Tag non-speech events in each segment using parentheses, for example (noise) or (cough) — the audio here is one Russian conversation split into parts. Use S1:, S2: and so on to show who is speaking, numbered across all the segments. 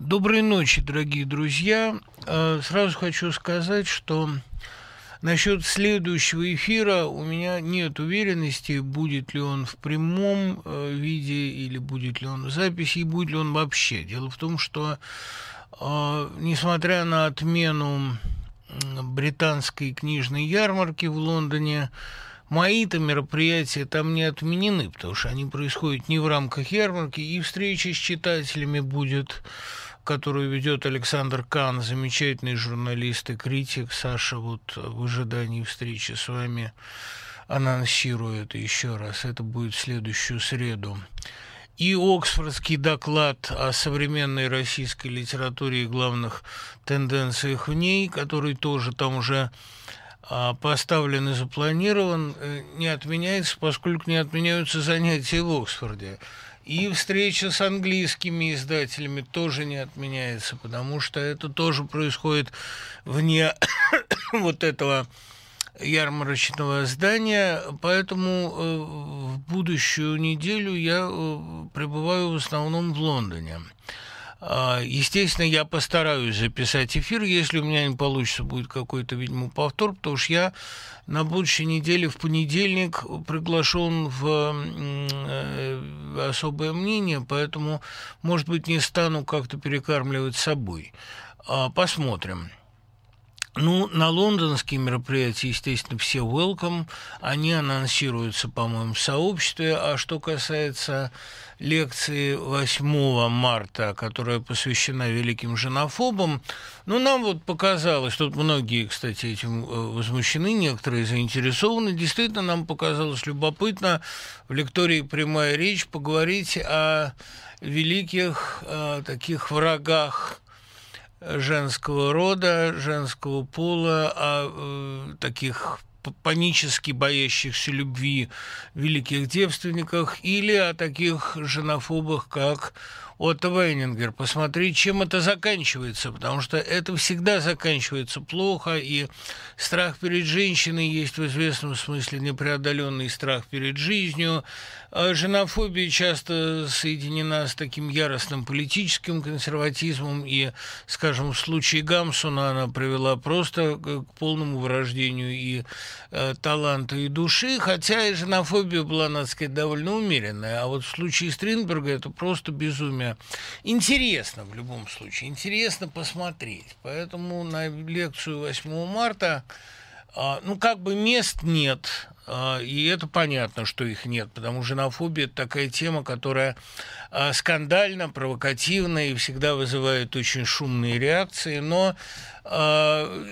S1: Доброй ночи, дорогие друзья. Э, сразу хочу сказать, что насчет следующего эфира у меня нет уверенности, будет ли он в прямом э, виде или будет ли он в записи, и будет ли он вообще. Дело в том, что э, несмотря на отмену британской книжной ярмарки в Лондоне, Мои-то мероприятия там не отменены, потому что они происходят не в рамках ярмарки, и встреча с читателями будет которую ведет Александр Кан, замечательный журналист и критик. Саша вот в ожидании встречи с вами анонсирует еще раз. Это будет в следующую среду. И Оксфордский доклад о современной российской литературе и главных тенденциях в ней, который тоже там уже а, поставлен и запланирован, э, не отменяется, поскольку не отменяются занятия в Оксфорде. И встреча с английскими издателями тоже не отменяется, потому что это тоже происходит вне (coughs) вот этого ярмарочного здания, поэтому э, в будущую неделю я э, пребываю в основном в Лондоне. А, естественно, я постараюсь записать эфир, если у меня не получится, будет какой-то, видимо, повтор, потому что я на будущей неделе в понедельник приглашен в э, особое мнение, поэтому, может быть, не стану как-то перекармливать собой. А, посмотрим. Ну, на лондонские мероприятия, естественно, все welcome. Они анонсируются, по-моему, в сообществе. А что касается лекции 8 марта, которая посвящена великим женофобам, ну, нам вот показалось, тут многие, кстати, этим э, возмущены, некоторые заинтересованы, действительно, нам показалось любопытно в лектории «Прямая речь» поговорить о великих э, таких врагах женского рода, женского пола, о э, таких панически боящихся любви великих девственниках или о таких женофобах, как Отто Вейнингер, посмотреть, чем это заканчивается, потому что это всегда заканчивается плохо, и страх перед женщиной есть в известном смысле непреодоленный страх перед жизнью. А женофобия часто соединена с таким яростным политическим консерватизмом, и, скажем, в случае Гамсуна она привела просто к полному вырождению и э, таланта, и души, хотя и женофобия была, надо сказать, довольно умеренная, а вот в случае Стринберга это просто безумие интересно в любом случае, интересно посмотреть. Поэтому на лекцию 8 марта, ну, как бы мест нет, а, и это понятно, что их нет, потому что женофобия – это такая тема, которая а, скандальна, провокативна и всегда вызывает очень шумные реакции, но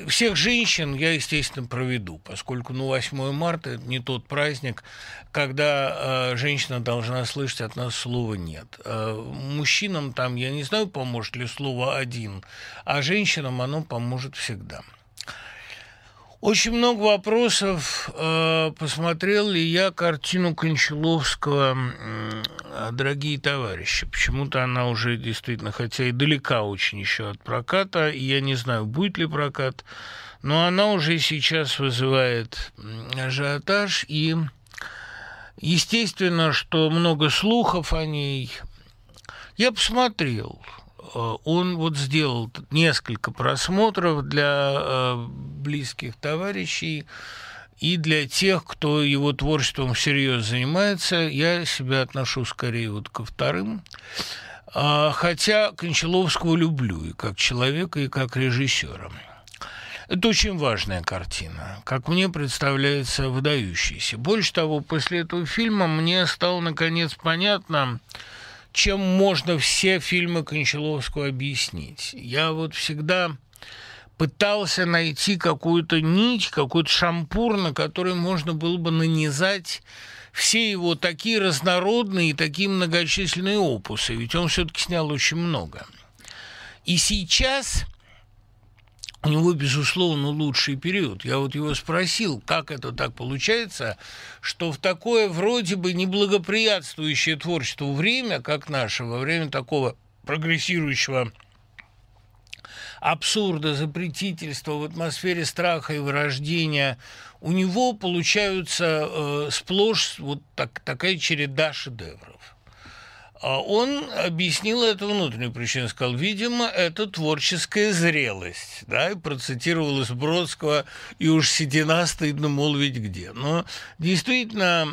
S1: всех женщин я, естественно, проведу, поскольку ну, 8 марта – это не тот праздник, когда женщина должна слышать от нас слова «нет». Мужчинам там, я не знаю, поможет ли слово «один», а женщинам оно поможет всегда. Очень много вопросов. Э, посмотрел ли я картину Кончаловского «Дорогие товарищи». Почему-то она уже действительно, хотя и далека очень еще от проката, и я не знаю, будет ли прокат, но она уже сейчас вызывает ажиотаж, и естественно, что много слухов о ней. Я посмотрел – Э, он вот сделал несколько просмотров для э, близких товарищей и для тех, кто его творчеством всерьез занимается. Я себя отношу скорее вот ко вторым. А, хотя Кончаловского люблю и как человека, и как режиссера. Это очень важная картина, как мне представляется, выдающаяся. Больше того, после этого фильма мне стало наконец понятно, чем можно все фильмы Кончаловского объяснить. Я вот всегда пытался найти какую-то нить, какой-то шампур, на который можно было бы нанизать все его такие разнородные и такие многочисленные опусы, ведь он все-таки снял очень много. И сейчас у него, безусловно, лучший период. Я вот его спросил, как это так получается, что в такое вроде бы неблагоприятствующее творчеству время, как наше, во время такого прогрессирующего абсурда, запретительства в атмосфере страха и вырождения, у него получаются э, сплошь вот так, такая череда шедевров. А он объяснил это внутреннюю причину, сказал, видимо, это творческая зрелость, да, и процитировал из Бродского, и уж седина стыдно молвить где. Но действительно,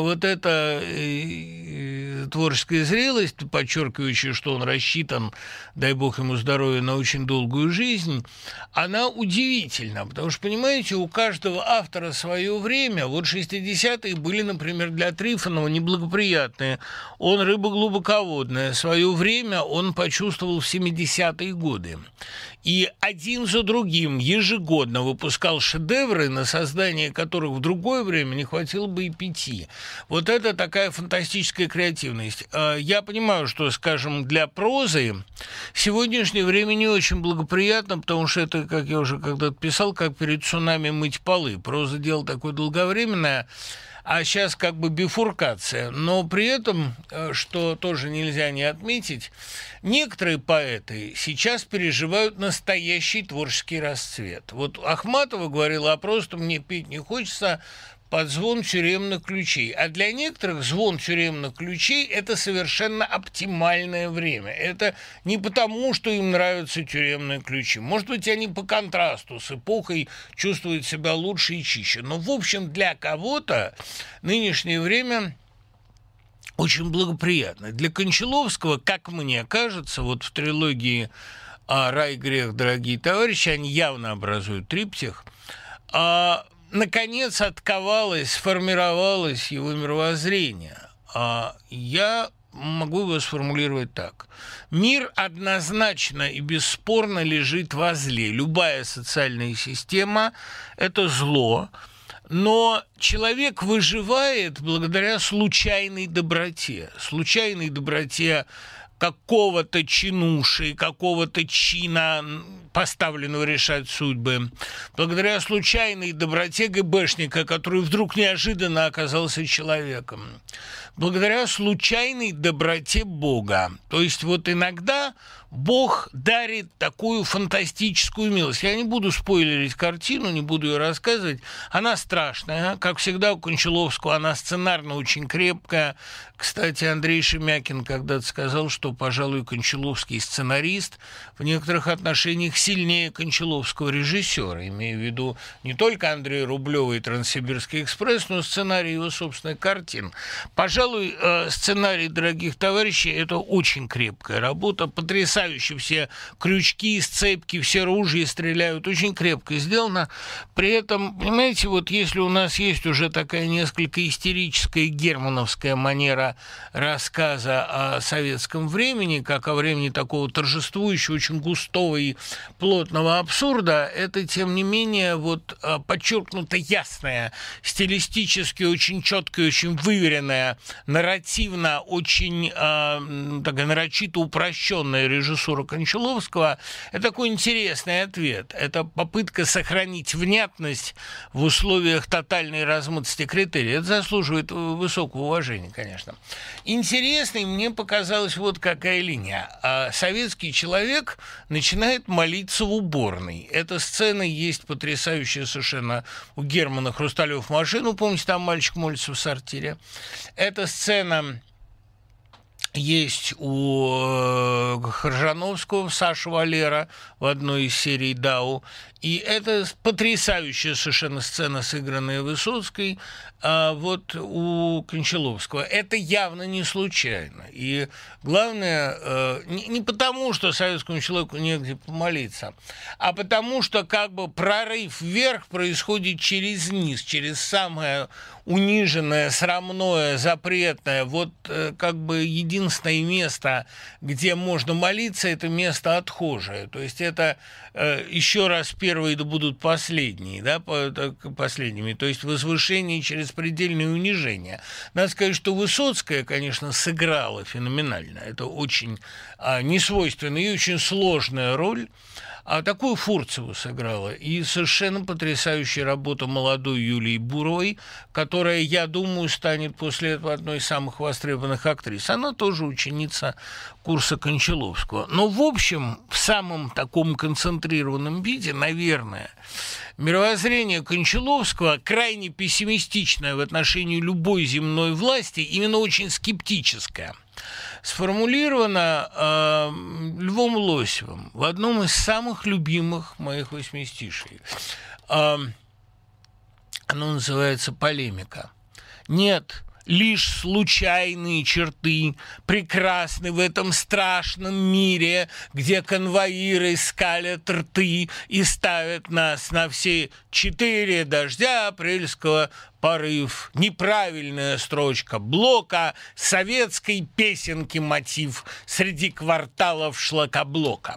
S1: вот эта э, творческая зрелость, подчеркивающая, что он рассчитан, дай бог ему здоровья, на очень долгую жизнь, она удивительна, потому что, понимаете, у каждого автора свое время. Вот 60-е были, например, для Трифонова неблагоприятные. Он рыба глубоководное. Свое время он почувствовал в 70-е годы. И один за другим ежегодно выпускал шедевры, на создание которых в другое время не хватило бы и пяти. Вот это такая фантастическая креативность. А, я понимаю, что, скажем, для прозы сегодняшнее время не очень благоприятно, потому что это, как я уже когда-то писал, как перед цунами мыть полы. Проза дело такое долговременное, а сейчас как бы бифуркация. Но при этом, э, что тоже нельзя не отметить, некоторые поэты сейчас переживают настоящий творческий расцвет. Вот Ахматова говорила, а просто мне пить не хочется, под звон тюремных ключей. А для некоторых звон тюремных ключей – это совершенно оптимальное время. Это не потому, что им нравятся тюремные ключи. Может быть, они по контрасту с эпохой чувствуют себя лучше и чище. Но, в общем, для кого-то нынешнее время очень благоприятно. Для Кончаловского, как мне кажется, вот в трилогии а «Рай, грех, дорогие товарищи», они явно образуют триптих, а наконец отковалось, сформировалось его мировоззрение. А я могу его сформулировать так. Мир однозначно и бесспорно лежит во зле. Любая социальная система – это зло, но человек выживает благодаря случайной доброте. Случайной доброте какого-то чинуши, какого-то чина, поставленного решать судьбы, благодаря случайной доброте ГБшника, который вдруг неожиданно оказался человеком, благодаря случайной доброте Бога. То есть вот иногда Бог дарит такую фантастическую милость. Я не буду спойлерить картину, не буду ее рассказывать. Она страшная. Как всегда у Кончаловского она сценарно очень крепкая. Кстати, Андрей Шемякин когда-то сказал, что, пожалуй, Кончаловский сценарист в некоторых отношениях сильнее Кончаловского режиссера. Имею в виду не только Андрей Рублева и «Транссибирский экспресс», но сценарий его собственных картин. Пожалуй, э, сценарий «Дорогих товарищей» – это очень крепкая работа, потрясающая потрясающе все крючки, сцепки, все ружья стреляют, очень крепко сделано. При этом, понимаете, вот если у нас есть уже такая несколько истерическая германовская манера рассказа о советском времени, как о времени такого торжествующего, очень густого и плотного абсурда, это, тем не менее, вот а, подчеркнуто ясная, стилистически очень четкая, очень выверенная, нарративно очень э, такая нарочито упрощенная режиссура режиссура Кончаловского, это такой интересный ответ. Это попытка сохранить внятность в условиях тотальной размытости критерий. Это заслуживает высокого уважения, конечно. Интересной мне показалась вот какая линия. А советский человек начинает молиться в уборной. Эта сцена есть потрясающая совершенно у Германа Хрусталев машину. Помните, там мальчик молится в сортире. Эта сцена есть у э, Хоржановского Саша Валера в одной из серий «Дау». И это потрясающая совершенно сцена, сыгранная Высоцкой, а вот у Кончаловского. Это явно не случайно. И главное, э, не потому, что советскому человеку негде помолиться, а потому, что как бы прорыв вверх происходит через низ, через самое униженное, срамное, запретное. Вот э, как бы единственное место, где можно молиться, это место отхожее. То есть это еще раз первые да будут последние, да, последними. То есть возвышение через предельное унижение. Надо сказать, что Высоцкая, конечно, сыграла феноменально. Это очень а, несвойственная и очень сложная роль. А такую Фурцеву сыграла. И совершенно потрясающая работа молодой Юлии Буровой, которая, я думаю, станет после этого одной из самых востребованных актрис. Она тоже ученица курса Кончаловского. Но, в общем, в самом таком концентрированном виде, наверное, мировоззрение Кончаловского крайне пессимистичное в отношении любой земной власти, именно очень скептическое – сформулировано э, Львом Лосевым в одном из самых любимых моих восьмистишей. Э, оно называется «Полемика». Нет, лишь случайные черты, прекрасны в этом страшном мире, где конвоиры скалят рты и ставят нас на все четыре дождя апрельского порыв, неправильная строчка блока, советской песенки мотив среди кварталов шлакоблока.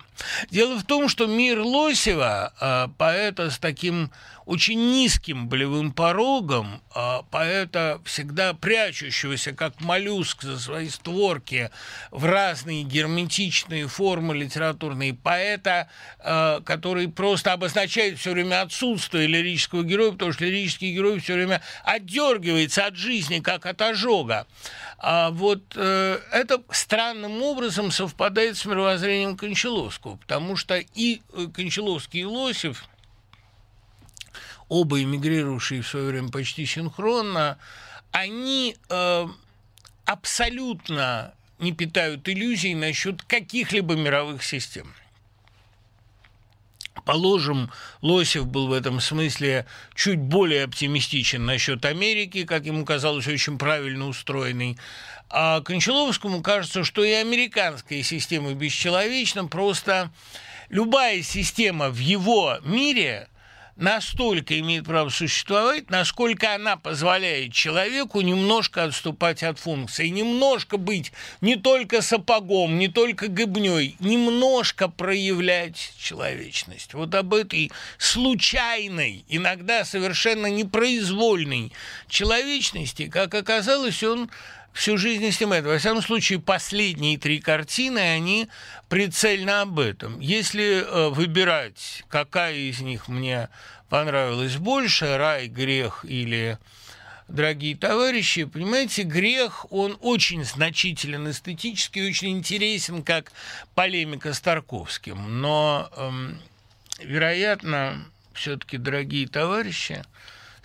S1: Дело в том, что мир Лосева, э, поэта с таким очень низким болевым порогом, э, поэта, всегда прячущегося, как моллюск за свои створки в разные герметичные формы литературные, поэта, э, который просто обозначает все время отсутствие лирического героя, потому что лирический герой все время отдергивается от жизни, как от ожога. А вот э, это странным образом совпадает с мировоззрением Кончаловского, потому что и э, Кончаловский, и Лосев, оба эмигрировавшие в свое время почти синхронно, они э, абсолютно не питают иллюзий насчет каких-либо мировых систем. Положим, Лосев был в этом смысле чуть более оптимистичен насчет Америки, как ему казалось, очень правильно устроенный. А Кончаловскому кажется, что и американская система бесчеловечна, просто любая система в его мире – настолько имеет право существовать, насколько она позволяет человеку немножко отступать от функции, немножко быть не только сапогом, не только гыбней, немножко проявлять человечность. Вот об этой случайной, иногда совершенно непроизвольной человечности, как оказалось, он всю жизнь снимает. Во всяком случае, последние три картины, они прицельно об этом. Если э, выбирать, какая из них мне понравилась больше, «Рай», «Грех» или дорогие товарищи, понимаете, грех, он очень значителен эстетически, очень интересен, как полемика с Тарковским. Но, эм, вероятно, все-таки, дорогие товарищи,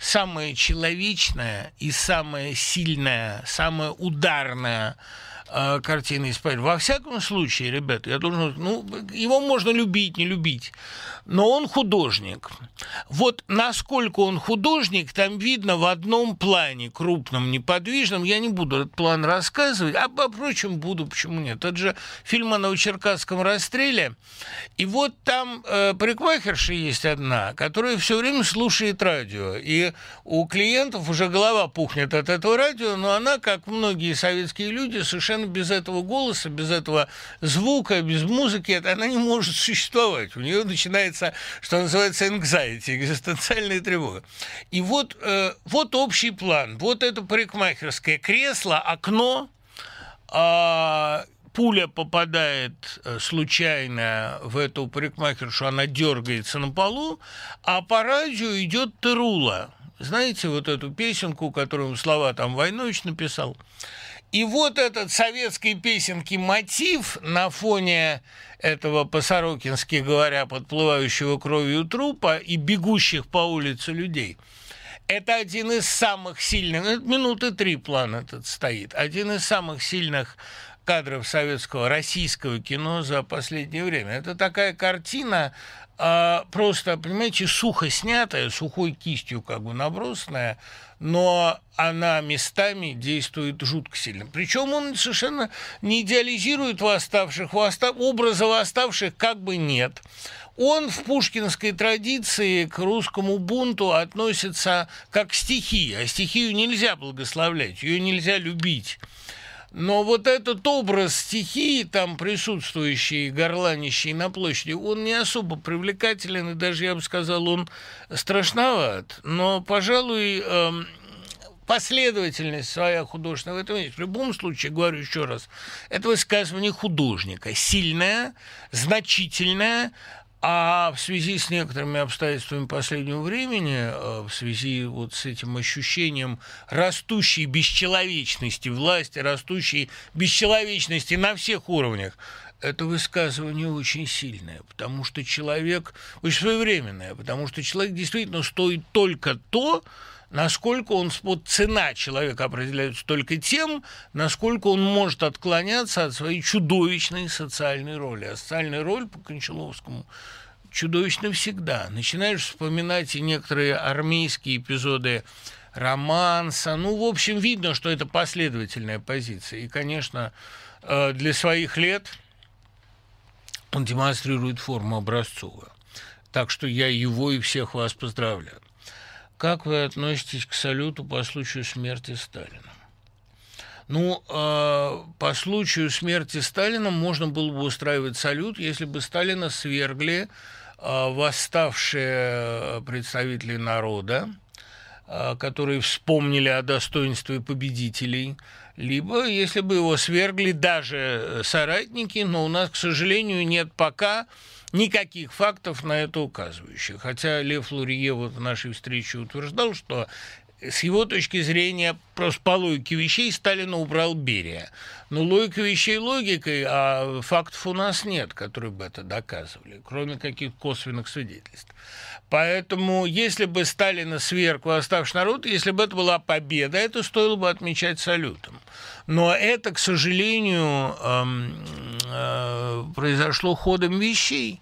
S1: самое человечное и самое сильное, самое ударное э, картина исполнителя. Во всяком случае, ребята, я должен... Ну, его можно любить, не любить но он художник. Вот насколько он художник, там видно в одном плане, крупном, неподвижном. Я не буду этот план рассказывать, а, впрочем, буду, почему нет. Это же фильм о Новочеркасском расстреле. И вот там э, парикмахерша есть одна, которая все время слушает радио. И у клиентов уже голова пухнет от этого радио, но она, как многие советские люди, совершенно без этого голоса, без этого звука, без музыки, она не может существовать. У нее начинает начинается, что называется, anxiety, экзистенциальная тревога. И вот, э, вот общий план. Вот это парикмахерское кресло, окно, э, пуля попадает э, случайно в эту парикмахершу, она дергается на полу, а по радио идет Терула. Знаете вот эту песенку, которую слова там Войнович написал? И вот этот советской песенки мотив на фоне этого по-сорокински говоря подплывающего кровью трупа и бегущих по улице людей – это один из самых сильных, ну, минуты три план этот стоит, один из самых сильных кадров советского, российского кино за последнее время. Это такая картина, а, просто, понимаете, сухо снятая, сухой кистью как бы набросанная, но она местами действует жутко сильно. Причем он совершенно не идеализирует восставших, восстав... образа восставших как бы нет. Он в пушкинской традиции к русскому бунту относится как к стихии, а стихию нельзя благословлять, ее нельзя любить. Но вот этот образ стихии, там присутствующий, горланищий на площади, он не особо привлекателен, и даже, я бы сказал, он страшноват. Но, пожалуй, эм, последовательность своя художественная в этом есть. В любом случае, говорю еще раз, это высказывание художника. Сильное, значительное, а в связи с некоторыми обстоятельствами последнего времени, э, в связи вот с этим ощущением растущей бесчеловечности власти, растущей бесчеловечности на всех уровнях, это высказывание очень сильное, потому что человек, очень своевременное, потому что человек действительно стоит только то, насколько он, вот цена человека определяется только тем, насколько он может отклоняться от своей чудовищной социальной роли. А социальная роль по Кончаловскому чудовищно всегда. Начинаешь вспоминать и некоторые армейские эпизоды романса. Ну, в общем, видно, что это последовательная позиция. И, конечно, э, для своих лет он демонстрирует форму образцовую. Так что я его и всех вас поздравляю. Как вы относитесь к салюту по случаю смерти Сталина? Ну, э, по случаю смерти Сталина можно было бы устраивать салют, если бы Сталина свергли э, восставшие представители народа, э, которые вспомнили о достоинстве победителей, либо если бы его свергли даже соратники, но у нас, к сожалению, нет пока никаких фактов на это указывающих. Хотя Лев Лурье вот в нашей встрече утверждал, что с его точки зрения, просто по логике вещей Сталина убрал Берия. Но логика вещей логикой, а фактов у нас нет, которые бы это доказывали, кроме каких-то косвенных свидетельств. Поэтому, если бы Сталина сверг восставший народ, если бы это была победа, это стоило бы отмечать салютом. Но это, к сожалению, эм, э, произошло ходом вещей.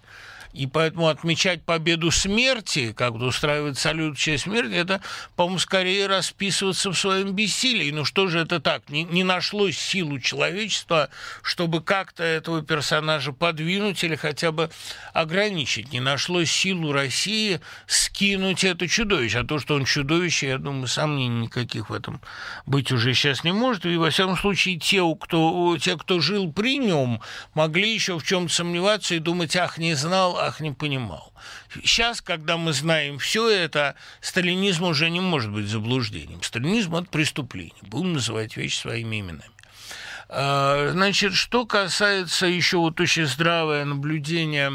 S1: И поэтому отмечать победу смерти, как бы устраивать салют в честь смерти, это, по-моему, скорее расписываться в своем бессилии. Ну что же это так? Не, не нашлось силу человечества, чтобы как-то этого персонажа подвинуть или хотя бы ограничить. Не нашлось силу России скинуть это чудовище. А то, что он чудовище, я думаю, сомнений никаких в этом быть уже сейчас не может. И, во всяком случае, те, кто, те, кто жил при нем, могли еще в чем-то сомневаться и думать, ах, не знал, ах, не понимал. Сейчас, когда мы знаем все это, сталинизм уже не может быть заблуждением. Сталинизм – это преступление. Будем называть вещи своими именами. А, значит, что касается еще вот очень здравое наблюдение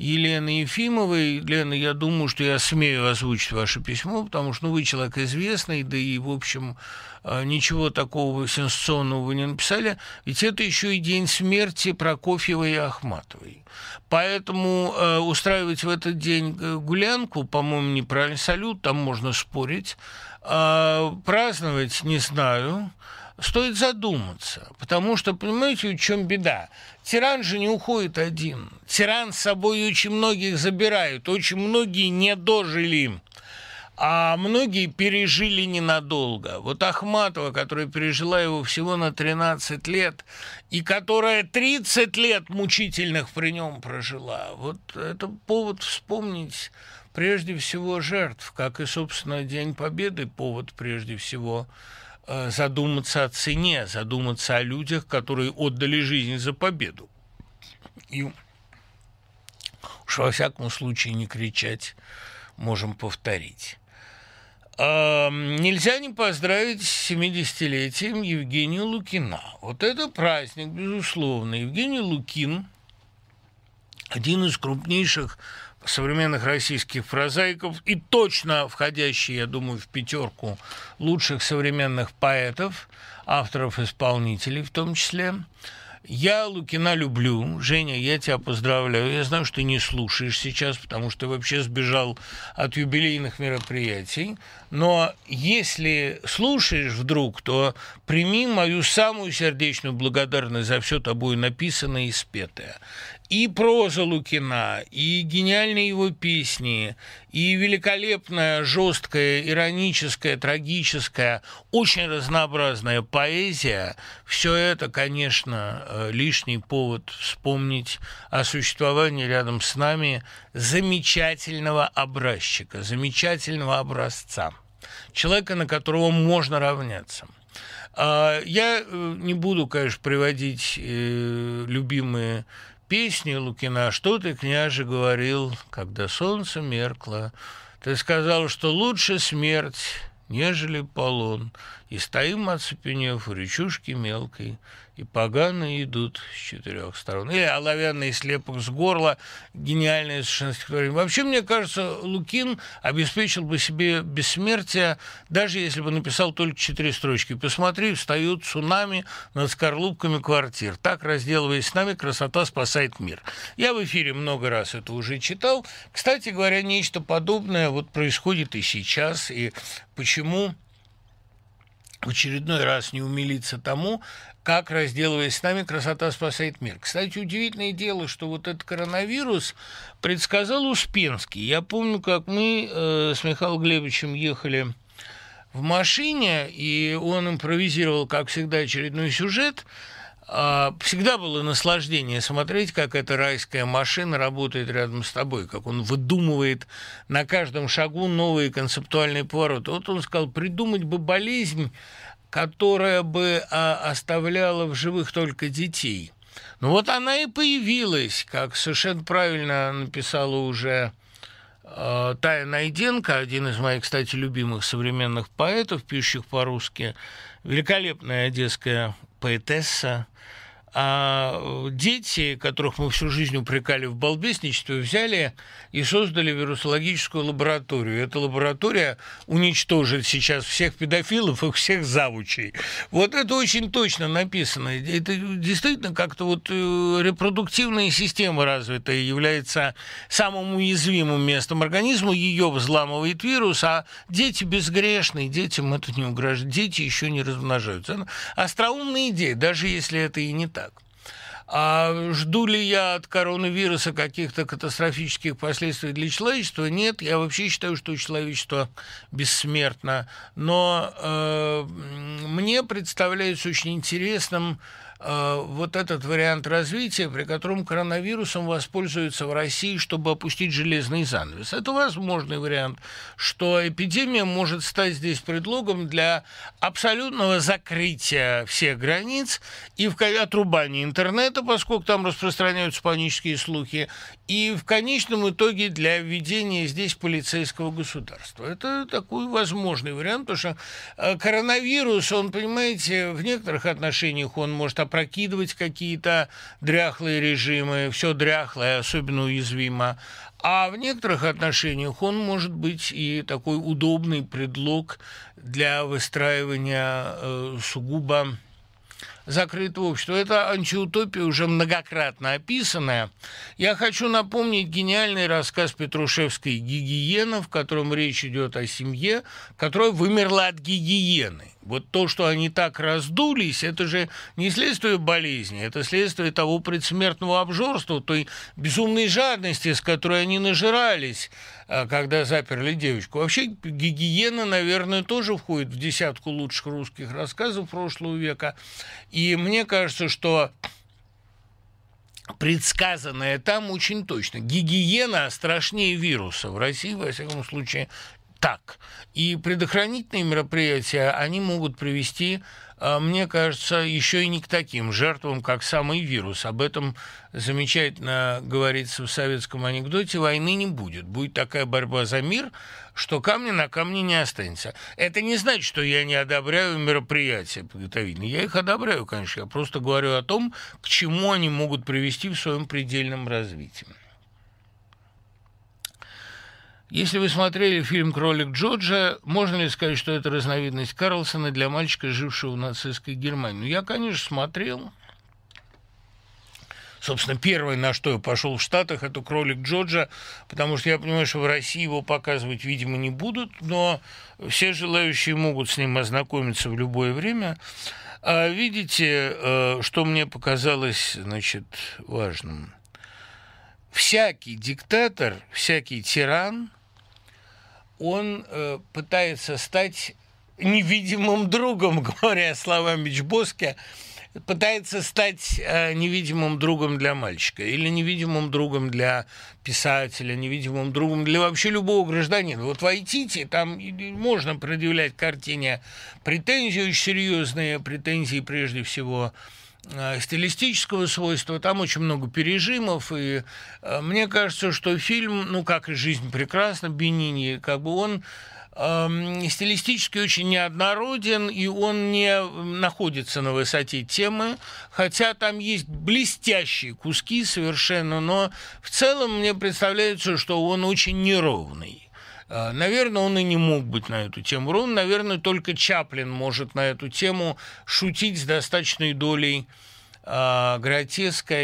S1: Елены Ефимовой. Лена, я думаю, что я смею озвучить ваше письмо, потому что ну, вы человек известный, да и, в общем, а, ничего такого сенсационного вы не написали, ведь это еще и день смерти Прокофьевой и Ахматовой. Поэтому э, устраивать в этот день э, гулянку, по-моему, неправильный салют, там можно спорить. Э, праздновать не знаю стоит задуматься, потому что, понимаете, в чем беда? Тиран же не уходит один. Тиран с собой очень многих забирают, очень многие не дожили а многие пережили ненадолго. Вот Ахматова, которая пережила его всего на 13 лет, и которая 30 лет мучительных при нем прожила, вот это повод вспомнить прежде всего жертв, как и, собственно, День Победы, повод прежде всего задуматься о цене, задуматься о людях, которые отдали жизнь за победу. И уж во всяком случае не кричать можем повторить. Нельзя не поздравить с 70-летием Евгения Лукина. Вот это праздник, безусловно. Евгений Лукин – один из крупнейших современных российских прозаиков и точно входящий, я думаю, в пятерку лучших современных поэтов, авторов-исполнителей в том числе – я Лукина люблю. Женя, я тебя поздравляю. Я знаю, что ты не слушаешь сейчас, потому что вообще сбежал от юбилейных мероприятий. Но если слушаешь вдруг, то прими мою самую сердечную благодарность за все тобой написанное и спетое и проза Лукина, и гениальные его песни, и великолепная, жесткая, ироническая, трагическая, очень разнообразная поэзия, все это, конечно, э, лишний повод вспомнить о существовании рядом с нами замечательного образчика, замечательного образца, человека, на которого можно равняться. А, я э, не буду, конечно, приводить э, любимые песни Лукина «Что ты, княже, говорил, когда солнце меркло?» Ты сказал, что лучше смерть, нежели полон, И стоим, оцепенев у речушки мелкой, и погано идут с четырех сторон. Или «Оловянный слепок с горла», гениальное совершенно стихотворение. Вообще, мне кажется, Лукин обеспечил бы себе бессмертие, даже если бы написал только четыре строчки. «Посмотри, встают цунами над скорлупками квартир. Так, разделываясь с нами, красота спасает мир». Я в эфире много раз это уже читал. Кстати говоря, нечто подобное вот происходит и сейчас. И почему в очередной раз не умилиться тому, как, разделываясь с нами, красота спасает мир. Кстати, удивительное дело, что вот этот коронавирус предсказал Успенский. Я помню, как мы э, с Михаилом Глебовичем ехали в машине, и он импровизировал, как всегда, очередной сюжет. А, всегда было наслаждение смотреть, как эта райская машина работает рядом с тобой, как он выдумывает на каждом шагу новые концептуальные повороты. Вот он сказал, придумать бы болезнь, которая бы а, оставляла в живых только детей. Ну вот она и появилась, как совершенно правильно написала уже э, Тая Найденко, один из моих, кстати, любимых современных поэтов, пишущих по-русски, великолепная одесская поэтесса, а дети, которых мы всю жизнь упрекали в балбесничестве, взяли и создали вирусологическую лабораторию. Эта лаборатория уничтожит сейчас всех педофилов и всех завучей. Вот это очень точно написано. Это действительно как-то вот э, репродуктивная система развитая является самым уязвимым местом организма. Ее взламывает вирус, а дети безгрешные, детям это не угрожает. Дети еще не размножаются. Остроумная идея, даже если это и не так. А жду ли я от коронавируса каких-то катастрофических последствий для человечества? Нет, я вообще считаю, что человечество бессмертно. Но э, мне представляется очень интересным вот этот вариант развития, при котором коронавирусом воспользуются в России, чтобы опустить железный занавес. Это возможный вариант, что эпидемия может стать здесь предлогом для абсолютного закрытия всех границ и в отрубания интернета, поскольку там распространяются панические слухи, и в конечном итоге для введения здесь полицейского государства. Это такой возможный вариант, потому что э, коронавирус, он, понимаете, в некоторых отношениях он может опрокидывать какие-то дряхлые режимы, все дряхлое, особенно уязвимо. А в некоторых отношениях он может быть и такой удобный предлог для выстраивания э, сугубо закрытого общества. Это антиутопия, уже многократно описанная. Я хочу напомнить гениальный рассказ Петрушевской «Гигиена», в котором речь идет о семье, которая вымерла от гигиены. Вот то, что они так раздулись, это же не следствие болезни, это следствие того предсмертного обжорства, той безумной жадности, с которой они нажирались, когда заперли девочку. Вообще гигиена, наверное, тоже входит в десятку лучших русских рассказов прошлого века. И мне кажется, что предсказанное там очень точно. Гигиена страшнее вируса. В России, во всяком случае, так. И предохранительные мероприятия, они могут привести, а, мне кажется, еще и не к таким жертвам, как самый вирус. Об этом замечательно говорится в советском анекдоте. Войны не будет. Будет такая борьба за мир, что камня на камне не останется. Это не значит, что я не одобряю мероприятия подготовительные. Я их одобряю, конечно. Я просто говорю о том, к чему они могут привести в своем предельном развитии. Если вы смотрели фильм «Кролик Джорджа», можно ли сказать, что это разновидность Карлсона для мальчика, жившего в нацистской Германии? Ну, я, конечно, смотрел. Собственно, первое, на что я пошел в Штатах, это «Кролик Джорджа», потому что я понимаю, что в России его показывать, видимо, не будут, но все желающие могут с ним ознакомиться в любое время. А видите, э, что мне показалось, значит, важным? Всякий диктатор, всякий тиран – он э, пытается стать невидимым другом, (laughs) говоря словами Чбоски, пытается стать э, невидимым другом для мальчика или невидимым другом для писателя, невидимым другом для вообще любого гражданина. Вот в Айтите там можно предъявлять картине претензии очень серьезные, претензии прежде всего стилистического свойства, там очень много пережимов, и э, мне кажется, что фильм, ну, как и «Жизнь прекрасна», Бенини, как бы он э, стилистически очень неоднороден, и он не находится на высоте темы, хотя там есть блестящие куски совершенно, но в целом мне представляется, что он очень неровный. Э, наверное, он и не мог быть на эту тему ровно. Наверное, только Чаплин может на эту тему шутить с достаточной долей э,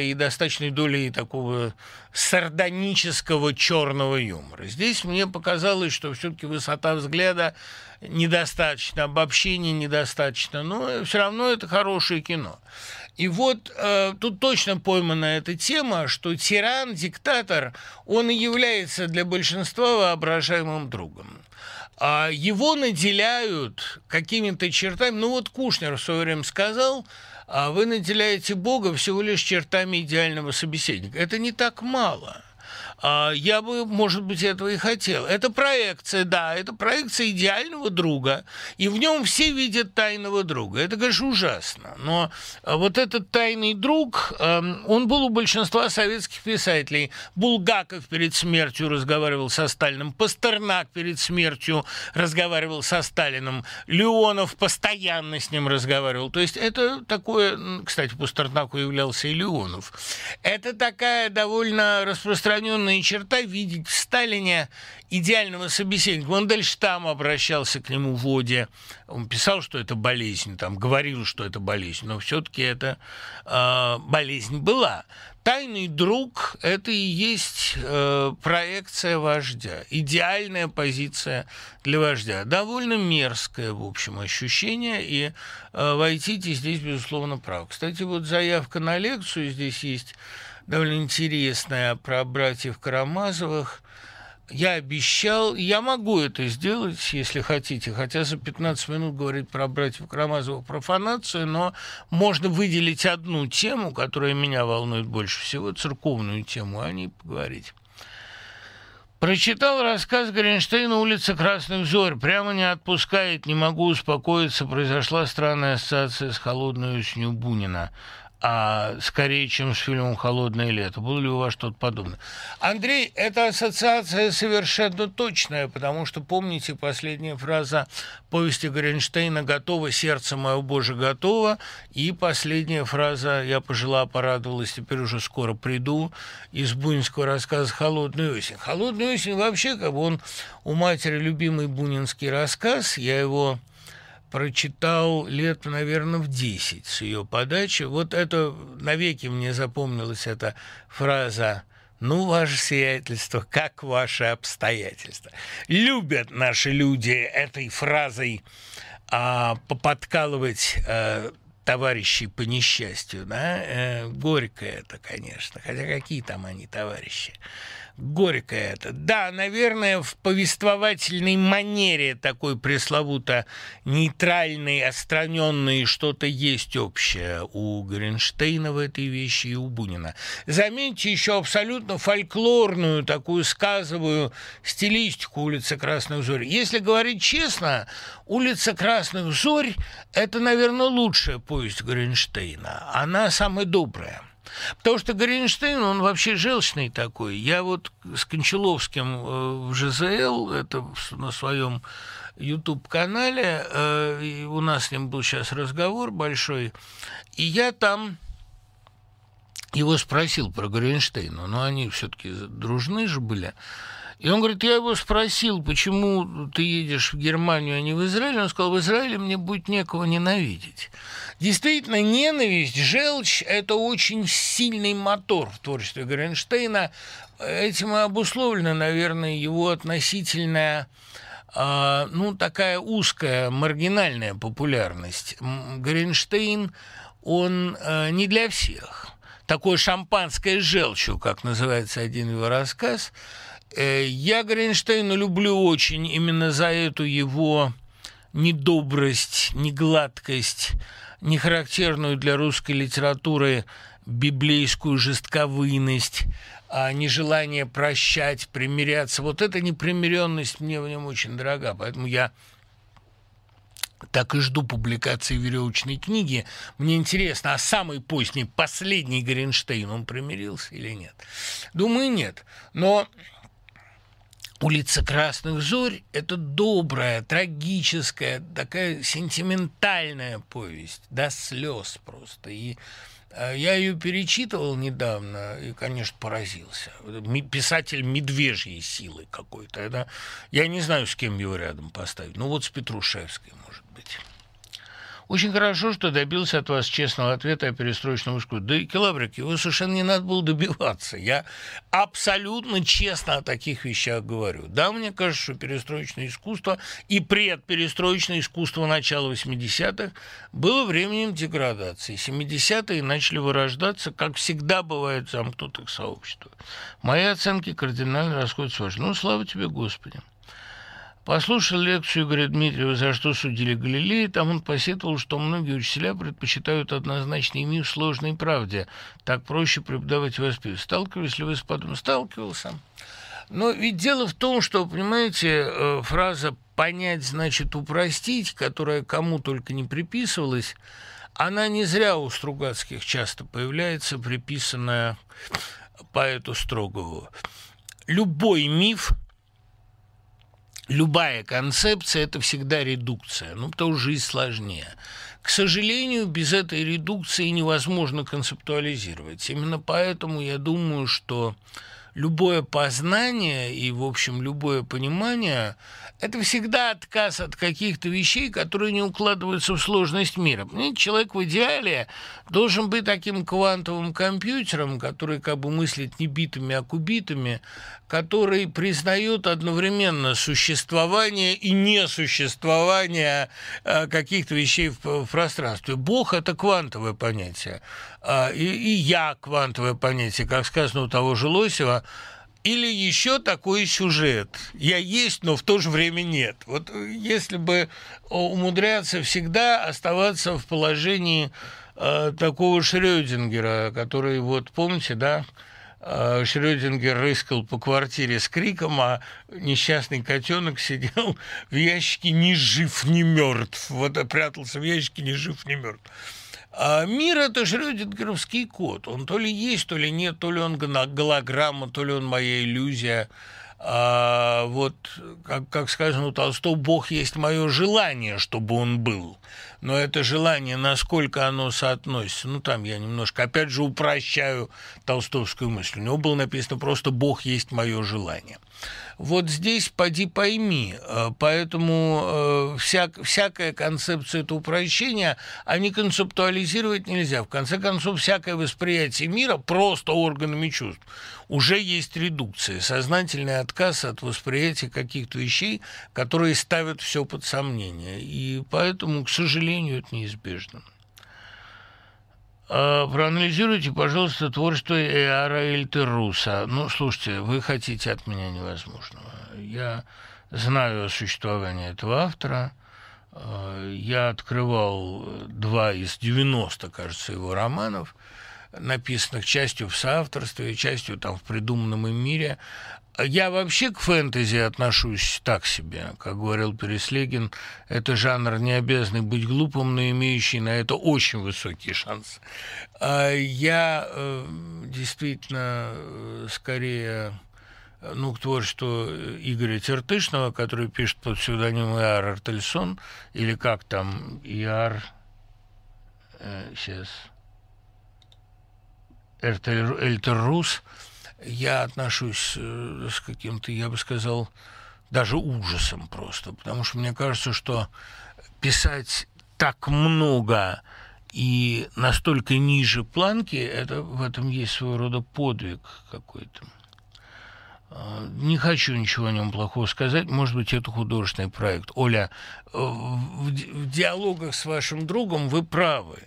S1: и достаточной долей такого сардонического черного юмора. Здесь мне показалось, что все-таки высота взгляда недостаточно, обобщения недостаточно, но все равно это хорошее кино. И вот э, тут точно поймана эта тема, что тиран, диктатор, он и является для большинства воображаемым другом. А его наделяют какими-то чертами. Ну вот Кушнер в свое время сказал, вы наделяете Бога всего лишь чертами идеального собеседника. Это не так мало. А, я бы, может быть, этого и хотел. Это проекция, да, это проекция идеального друга, и в нем все видят тайного друга. Это, конечно, ужасно, но а, вот этот тайный друг, он был у большинства советских писателей. Булгаков перед смертью разговаривал со Сталиным, Пастернак перед смертью разговаривал со Сталиным, Леонов постоянно с ним разговаривал. То есть это такое, кстати, Пастернаку являлся и Леонов. Это такая довольно распространенная определенная черта видеть в Сталине идеального собеседника. Он дальше там обращался к нему в воде. Он писал, что это болезнь, там говорил, что это болезнь, но все-таки это э, болезнь была. Тайный друг – это и есть э, проекция вождя, идеальная позиция для вождя. Довольно мерзкое, в общем, ощущение, и э, Войтите здесь, безусловно, прав. Кстати, вот заявка на лекцию здесь есть довольно интересная про братьев Карамазовых. Я обещал, я могу это сделать, если хотите, хотя за 15 минут говорить про братьев Карамазовых профанацию, но можно выделить одну тему, которая меня волнует больше всего, церковную тему, о ней поговорить. Прочитал рассказ Гринштейна «Улица Красных Зорь». Прямо не отпускает, не могу успокоиться. Произошла странная ассоциация с холодной осенью Бунина а скорее, чем с фильмом «Холодное лето». Было ли у вас что-то подобное? Андрей, эта ассоциация совершенно точная, потому что, помните, последняя фраза повести Гринштейна «Готово, сердце мое, Боже, готово», и последняя фраза «Я пожила, порадовалась, теперь уже скоро приду» из бунинского рассказа «Холодная осень». «Холодная осень» вообще, как бы он у матери любимый бунинский рассказ, я его прочитал лет, наверное, в 10 с ее подачи. Вот это навеки мне запомнилась эта фраза ну, ваше сиятельство, как ваши обстоятельства. Любят наши люди этой фразой а, поподкалывать а, товарищей по несчастью, да? Э, горько это, конечно. Хотя какие там они товарищи? Горько это. Да, наверное, в повествовательной манере такой пресловуто нейтральной, остраненной что-то есть общее у Гринштейна в этой вещи и у Бунина. Заметьте еще абсолютно фольклорную, такую сказовую стилистику «Улицы Красных Зорь». Если говорить честно, «Улица Красных Зорь» – это, наверное, лучшая повесть Гринштейна. Она самая добрая. Потому что Горенштейн, он вообще желчный такой. Я вот с Кончаловским э, в ЖЗЛ, это на своем YouTube-канале, э, у нас с ним был сейчас разговор большой, и я там его спросил про Горенштейна, но они все-таки дружны же были. И он говорит, я его спросил, почему ты едешь в Германию, а не в Израиль. Он сказал, в Израиле мне будет некого ненавидеть. Действительно, ненависть, желчь – это очень сильный мотор в творчестве Гринштейна. Этим и обусловлена, наверное, его относительная а, ну, такая узкая, маргинальная популярность. Гринштейн, он а, не для всех. Такое шампанское желчью, как называется один его рассказ – Э, я Гринштейна люблю очень именно за эту его недобрость, негладкость, нехарактерную для русской литературы библейскую жестковыность, а нежелание прощать, примиряться. Вот эта непримиренность мне в нем очень дорога, поэтому я так и жду публикации веревочной книги. Мне интересно, а самый поздний, последний Горенштейн, он примирился или нет? Думаю, нет. Но «Улица Красных Зорь» — это добрая, трагическая, такая сентиментальная повесть, до слез просто. И э, я ее перечитывал недавно и, конечно, поразился. Писатель медвежьей силы какой-то. Я не знаю, с кем его рядом поставить. Ну вот с Петрушевской, может быть. Очень хорошо, что добился от вас честного ответа о перестроечном искусстве. Да и Келабрик, его совершенно не надо было добиваться. Я абсолютно честно о таких вещах говорю. Да, мне кажется, что перестроечное искусство и предперестроечное искусство начала 80-х было временем деградации. 70-е начали вырождаться, как всегда бывает в замкнутых сообществах. Мои оценки кардинально расходятся с вашими. Ну, слава тебе, Господи. Послушал лекцию Игоря Дмитриева «За что судили Галилея», там он посетовал, что многие учителя предпочитают однозначный мир сложной правде. Так проще преподавать воспитывать. Сталкивались ли вы с подобным? Сталкивался. Но ведь дело в том, что, понимаете, э, фраза «понять значит упростить», которая кому только не приписывалась, она не зря у Стругацких часто появляется, приписанная поэту Строгову. Любой миф – любая концепция – это всегда редукция, ну, потому что жизнь сложнее. К сожалению, без этой редукции невозможно концептуализировать. Именно поэтому я думаю, что любое познание и, в общем, любое понимание – это всегда отказ от каких-то вещей, которые не укладываются в сложность мира. Понимаете, человек в идеале должен быть таким квантовым компьютером, который как бы мыслит не битами, а кубитами, который признает одновременно существование и несуществование э, каких-то вещей в пространстве. Бог – это квантовое понятие, и, и я – квантовое понятие, как сказано у того же Лосева, или еще такой сюжет. Я есть, но в то же время нет. Вот если бы умудряться всегда оставаться в положении э, такого Шрёдингера, который, вот помните, да, э, Шрёдингер рыскал по квартире с криком, а несчастный котенок сидел в ящике ни жив, ни мертв. Вот прятался в ящике ни жив, ни мертв. А мир – это Шрёдингеровский код. Он то ли есть, то ли нет, то ли он голограмма, то ли он моя иллюзия. А вот, как, как сказано у Толстого, Бог есть мое желание, чтобы он был. Но это желание, насколько оно соотносится, ну, там я немножко, опять же, упрощаю толстовскую мысль. У него было написано просто «Бог есть мое желание». Вот здесь поди пойми. Э, поэтому э, всяк, всякая концепция это упрощение, а не концептуализировать нельзя. В конце концов, всякое восприятие мира просто органами чувств уже есть редукция, сознательный отказ от восприятия каких-то вещей, которые ставят все под сомнение. И поэтому, к сожалению, это неизбежно. А, проанализируйте, пожалуйста, творчество Эара Эльтеруса. Ну, слушайте, вы хотите от меня невозможного. Я знаю о существовании этого автора. А, я открывал два из 90, кажется, его романов, написанных частью в соавторстве, частью там в придуманном им мире. Я вообще к фэнтези отношусь так себе. Как говорил Переслегин, это жанр не обязанный быть глупым, но имеющий на это очень высокий шанс. А я э, действительно э, скорее ну, к творчеству Игоря Тертышного, который пишет под псевдонимом Иар Артельсон, или как там, Иар... Э, сейчас... Эльтер Рус – я отношусь э, с каким-то, я бы сказал, даже ужасом просто, потому что мне кажется, что писать так много и настолько ниже планки, это в этом есть своего рода подвиг какой-то. А, не хочу ничего о нем плохого сказать. Может быть, это художественный проект. Оля, э, в диалогах с вашим другом вы правы.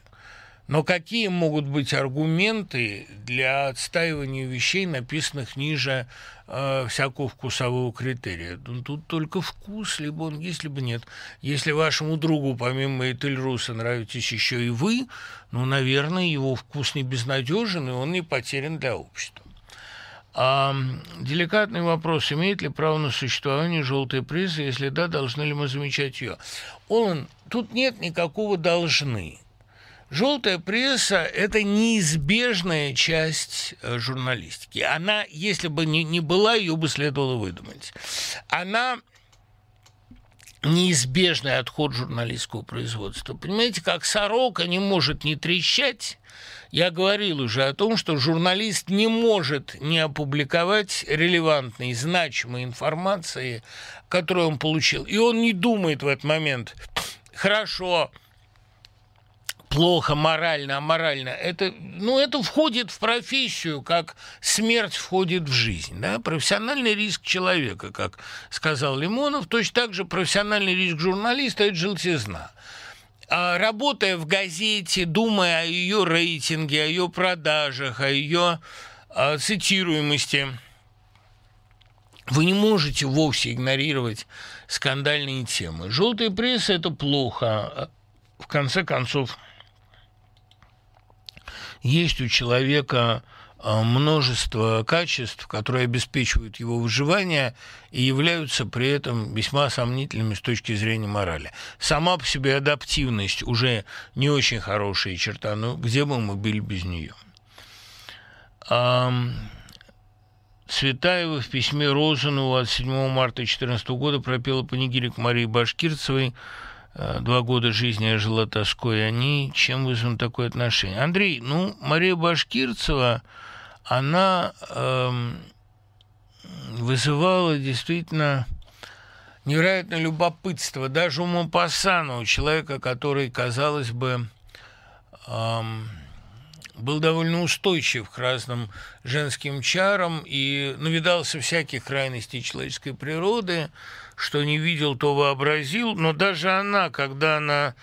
S1: Но какие могут быть аргументы для отстаивания вещей, написанных ниже э, всякого вкусового критерия? Ну, тут только вкус, либо он есть, либо нет. Если вашему другу, помимо Этельруса, нравитесь еще и вы, ну, наверное, его вкус не безнадежен, и он не потерян для общества. А, деликатный вопрос, имеет ли право на существование желтая пресса, если да, должны ли мы замечать ее? Он тут нет никакого должны. Желтая пресса – это неизбежная часть э, журналистики. Она, если бы не, не была, ее бы следовало выдумать. Она неизбежный отход журналистского производства. Понимаете, как сорока не может не трещать, я говорил уже о том, что журналист не может не опубликовать релевантной, значимой информации, которую он получил. И он не думает в этот момент, хорошо, плохо морально, аморально. Это, ну, это входит в профессию, как смерть входит в жизнь. Да? Профессиональный риск человека, как сказал Лимонов, точно так же профессиональный риск журналиста – это желтизна. А работая в газете, думая о ее рейтинге, о ее продажах, о ее о цитируемости, вы не можете вовсе игнорировать скандальные темы. Желтая пресса – это плохо. В конце концов, есть у человека а, множество качеств, которые обеспечивают его выживание и являются при этом весьма сомнительными с точки зрения морали. Сама по себе адаптивность уже не очень хорошая черта, но где бы мы были без нее? Цветаева в письме Розанову от 7 марта 2014 года пропела панигирик Марии Башкирцевой – два года жизни я жила тоской они, чем вызвано такое отношение? Андрей, ну, Мария Башкирцева, она эм, вызывала действительно невероятное любопытство даже у Мопассана, у человека, который, казалось бы, эм, был довольно устойчив к разным женским чарам и навидался всяких крайностей человеческой природы, что не видел, то вообразил, но даже она, когда она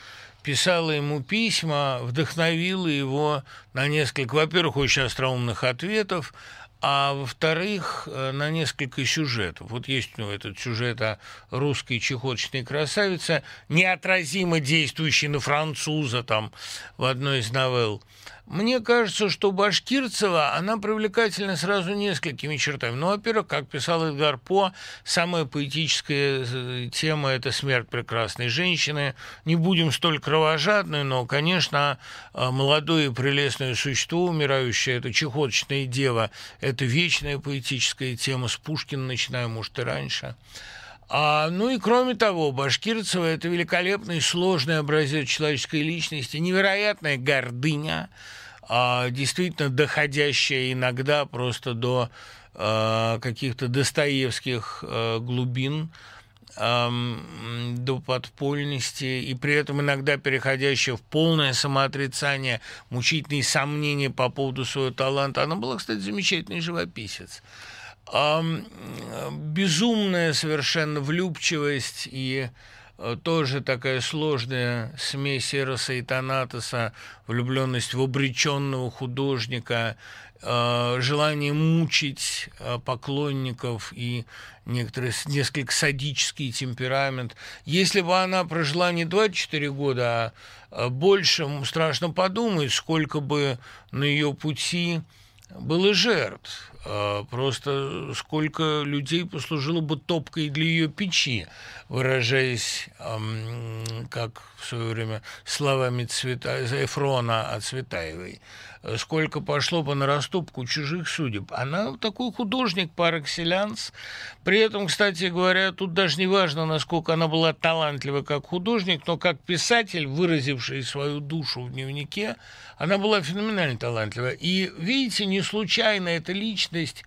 S1: писала ему письма, вдохновила его на несколько, во-первых, очень остроумных ответов, а во-вторых, э, на несколько сюжетов. Вот есть у него этот сюжет о русской чехоточной красавице, неотразимо действующий на француза там в одной из новелл. Мне кажется, что Башкирцева, она привлекательна сразу несколькими чертами. Ну, во-первых, как писал Эдгар По, самая поэтическая э, тема – это смерть прекрасной женщины. Не будем столь кровожадны, но, конечно, э, молодое и прелестное существо, умирающее, это чехоточная дева, это вечная поэтическая тема, с Пушкина начиная, может, и раньше. А, ну и кроме того, Башкирцева – это великолепный, сложный образец человеческой личности, невероятная гордыня, а, действительно доходящая иногда просто до а, каких-то достоевских а, глубин, а, до подпольности, и при этом иногда переходящая в полное самоотрицание, мучительные сомнения по поводу своего таланта. Она была, кстати, замечательный живописец безумная совершенно влюбчивость и э, тоже такая сложная смесь Эроса и Танатоса, влюбленность в обреченного художника, э, желание мучить э, поклонников и некоторый несколько садический темперамент. Если бы она прожила не 24 года, а больше, страшно подумать, сколько бы на ее пути было жертв. А, просто сколько людей послужило бы топкой для ее печи, выражаясь, как в свое время словами Цвета... Эфрона от Цветаевой сколько пошло бы на растопку чужих судеб. Она такой художник par excellence. При этом, кстати говоря, тут даже не важно, насколько она была талантлива как художник, но как писатель, выразивший свою душу в дневнике, она была феноменально талантлива. И, видите, не случайно личность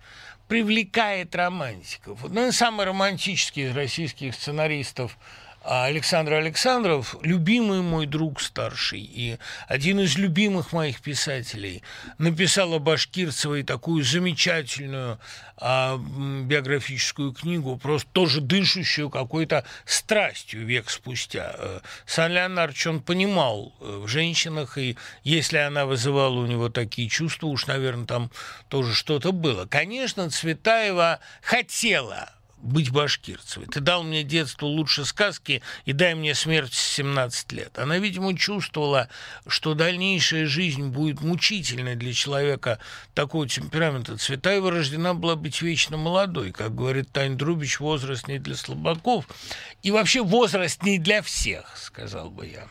S1: привлекает романтиков. Ну, самый романтический из российских сценаристов – Александр Александров, любимый мой друг старший и один из любимых моих писателей, написал о Башкирцевой такую замечательную а, биографическую книгу, просто тоже дышащую какой-то страстью век спустя. Э, Сан Леонардович, он понимал э, в женщинах, и если она вызывала у него такие чувства, уж, наверное, там тоже что-то было. Конечно, Цветаева хотела быть башкирцевой. Ты дал мне детство лучше сказки и дай мне смерть в 17 лет. Она, видимо, чувствовала, что дальнейшая жизнь будет мучительной для человека такого темперамента. Цветаева рождена была быть вечно молодой. Как говорит Тань Друбич, возраст не для слабаков. И вообще возраст не для всех, сказал бы я.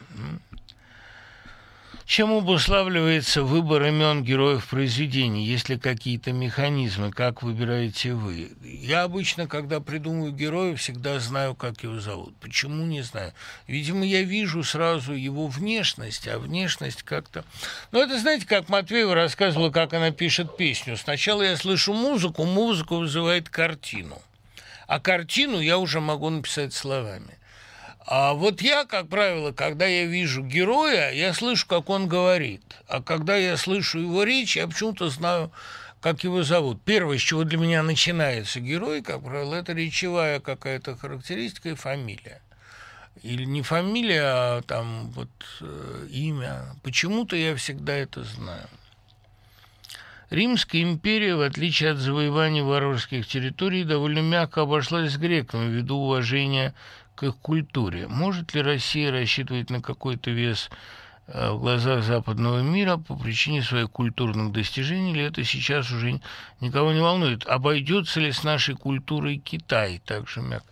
S1: Чем обуславливается выбор имен героев произведений? Есть ли какие-то механизмы? Как выбираете вы? Я обычно, когда придумываю героя, всегда знаю, как его зовут. Почему, не знаю. Видимо, я вижу сразу его внешность, а внешность как-то... Ну, это, знаете, как Матвеева рассказывала, как она пишет песню. Сначала я слышу музыку, музыка вызывает картину. А картину я уже могу написать словами. А вот я, как правило, когда я вижу героя, я слышу, как он говорит. А когда я слышу его речь, я почему-то знаю, как его зовут. Первое, с чего для меня начинается герой, как правило, это речевая какая-то характеристика и фамилия. Или не фамилия, а там вот э, имя. Почему-то я всегда это знаю. Римская империя, в отличие от завоевания варварских территорий, довольно мягко обошлась с греками ввиду уважения к их культуре. Может ли Россия рассчитывать на какой-то вес э, в глазах западного мира по причине своих культурных достижений, или это сейчас уже никого не волнует? Обойдется ли с нашей культурой Китай? Также мягко.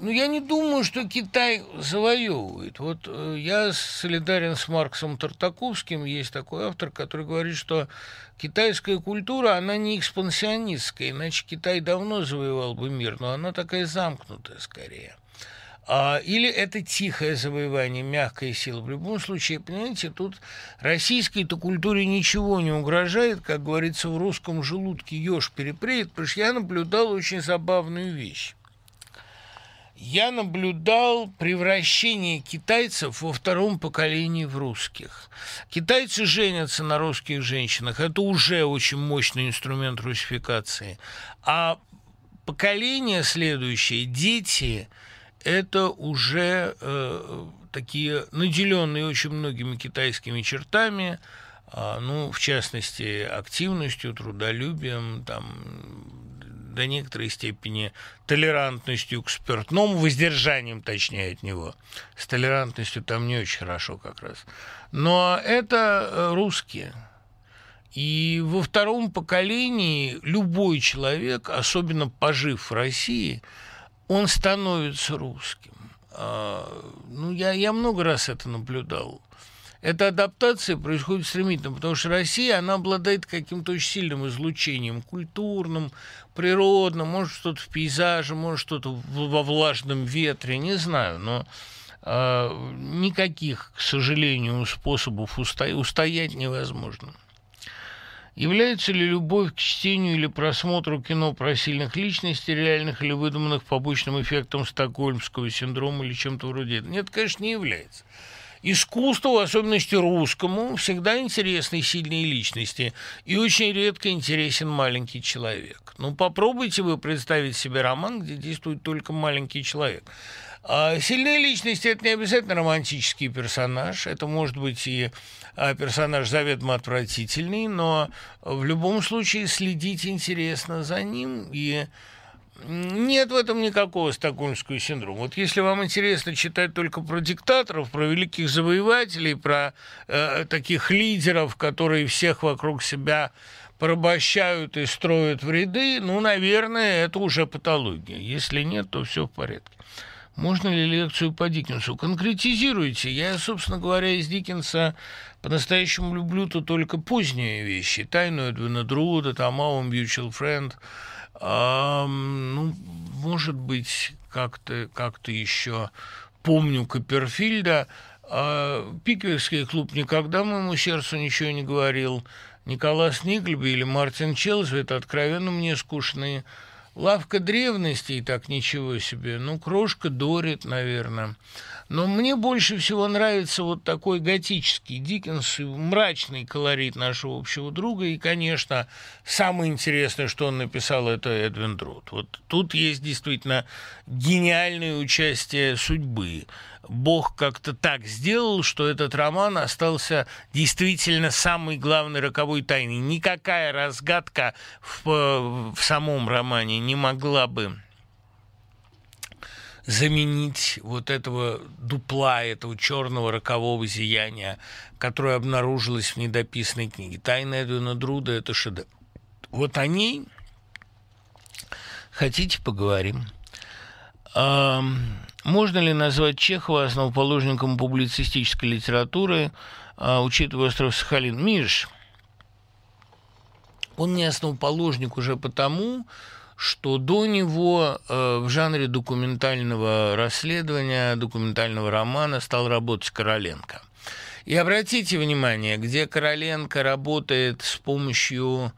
S1: Ну, я не думаю, что Китай завоевывает. Вот э, я солидарен с Марксом Тартаковским. Есть такой автор, который говорит, что китайская культура, она не экспансионистская, иначе Китай давно завоевал бы мир, но она такая замкнутая скорее. А, или это тихое завоевание, мягкая сила. В любом случае, понимаете, тут российской-то культуре ничего не угрожает, как говорится, в русском желудке еж перепреет, потому что я наблюдал очень забавную вещь. Я наблюдал превращение китайцев во втором поколении в русских. Китайцы женятся на русских женщинах. Это уже очень мощный инструмент русификации. А поколение следующее, дети – это уже э, такие наделенные очень многими китайскими чертами, э, ну, в частности, активностью, трудолюбием, там, до некоторой степени толерантностью к спиртному, воздержанием, точнее, от него. С толерантностью там не очень хорошо как раз. Но это э, русские. И во втором поколении любой человек, особенно пожив в России, он становится русским. А, ну, я, я много раз это наблюдал. Эта адаптация происходит стремительно, потому что Россия, она обладает каким-то очень сильным излучением, культурным, природным, может что-то в пейзаже, может что-то во влажном ветре, не знаю, но э, никаких, к сожалению, способов устоять, устоять невозможно. Является ли любовь к чтению или просмотру кино про сильных личностей, реальных или выдуманных побочным эффектом стокгольмского синдрома или чем-то вроде этого? Нет, конечно, не является. Искусству, в особенности русскому, всегда интересны сильные личности, и очень редко интересен маленький человек. Ну, попробуйте вы представить себе роман, где действует только маленький человек. А сильные личности – это не обязательно романтический персонаж, это может быть и персонаж заведомо отвратительный, но в любом случае следить интересно за ним, и нет в этом никакого стокгольмского синдрома. Вот если вам интересно читать только про диктаторов, про великих завоевателей, про э, таких лидеров, которые всех вокруг себя порабощают и строят в ряды, ну, наверное, это уже патология. Если нет, то все в порядке. Можно ли лекцию по Диккенсу? Конкретизируйте. Я, собственно говоря, из Диккенса по-настоящему люблю-то только поздние вещи. «Тайну Эдвина Друда», там «Our Mutual Friend». А, ну, может быть, как-то как еще помню Копперфильда. А, Пиквикский клуб никогда моему сердцу ничего не говорил. Николас Никльби или Мартин это откровенно мне скучные Лавка древностей, так ничего себе. Ну, крошка Дорит, наверное. Но мне больше всего нравится вот такой готический Диккенс, мрачный колорит нашего общего друга. И, конечно, самое интересное, что он написал, это Эдвин Друд. Вот тут есть действительно гениальное участие судьбы. Бог как-то так сделал, что этот роман остался действительно самой главной роковой тайной. Никакая разгадка в, в самом романе не могла бы заменить вот этого дупла, этого черного рокового зияния, которое обнаружилось в недописанной книге. «Тайна Эдвина Друда» — это шедевр. Вот о ней хотите поговорим. Можно ли назвать Чехова основоположником публицистической литературы, а, учитывая остров Сахалин? Миш, он не основоположник уже потому, что до него э, в жанре документального расследования, документального романа стал работать Короленко. И обратите внимание, где Короленко работает с помощью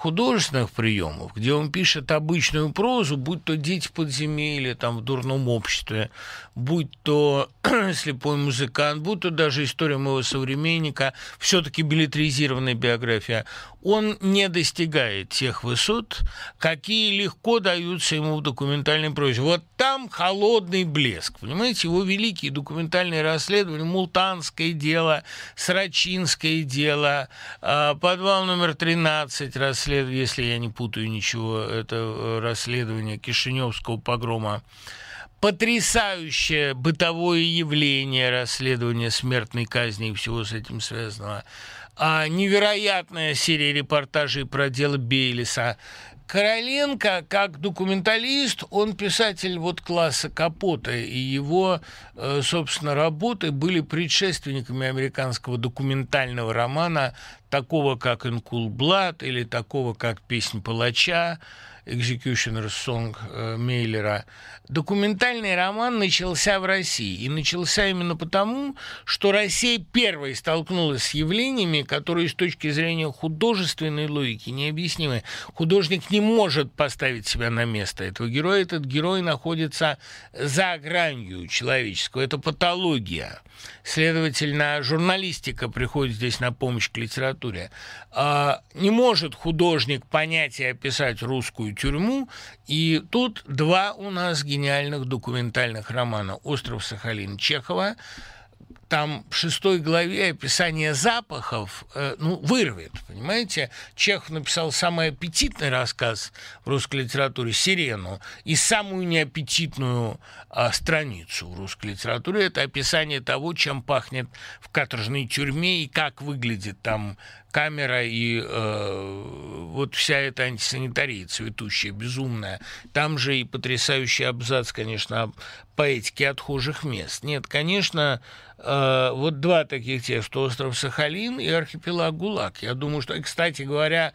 S1: художественных приемов, где он пишет обычную прозу, будь то «Дети подземелья», там, в дурном обществе, будь то (clears throat) «Слепой музыкант», будь то даже «История моего современника», все-таки билетризированная биография, он не достигает тех высот, какие легко даются ему в документальной прозе. Вот там холодный блеск, понимаете, его великие документальные расследования, Мултанское дело, Срачинское дело, а, подвал номер 13 расследование, если я не путаю ничего, это э, расследование Кишиневского погрома, потрясающее бытовое явление расследования смертной казни и всего с этим связанного – а, невероятная серия репортажей про дело Бейлиса. Короленко, как документалист, он писатель вот класса Капота, и его, э, собственно, работы были предшественниками американского документального романа, такого как «Инкул Блад» или такого как «Песнь палача», Executioner Song э, Мейлера, документальный роман начался в России. И начался именно потому, что Россия первой столкнулась с явлениями, которые с точки зрения художественной логики необъяснимы. Художник не может поставить себя на место этого героя. Этот герой находится за гранью человеческого. Это патология. Следовательно, журналистика приходит здесь на помощь к литературе. А, не может художник понять и описать русскую тюрьму, и тут два у нас гениальных документальных романа. «Остров Сахалин» Чехова – там в шестой главе описание запахов, э, ну, вырвет, понимаете? Чехов написал самый аппетитный рассказ в русской литературе «Сирену» и самую неаппетитную э, страницу в русской литературе. Это описание того, чем пахнет в каторжной тюрьме и как выглядит там камера и э, вот вся эта антисанитария цветущая, безумная. Там же и потрясающий абзац, конечно, о поэтике отхожих мест. Нет, конечно, э, вот два таких текста «Остров Сахалин» и «Архипелаг ГУЛАГ». Я думаю, что, кстати говоря,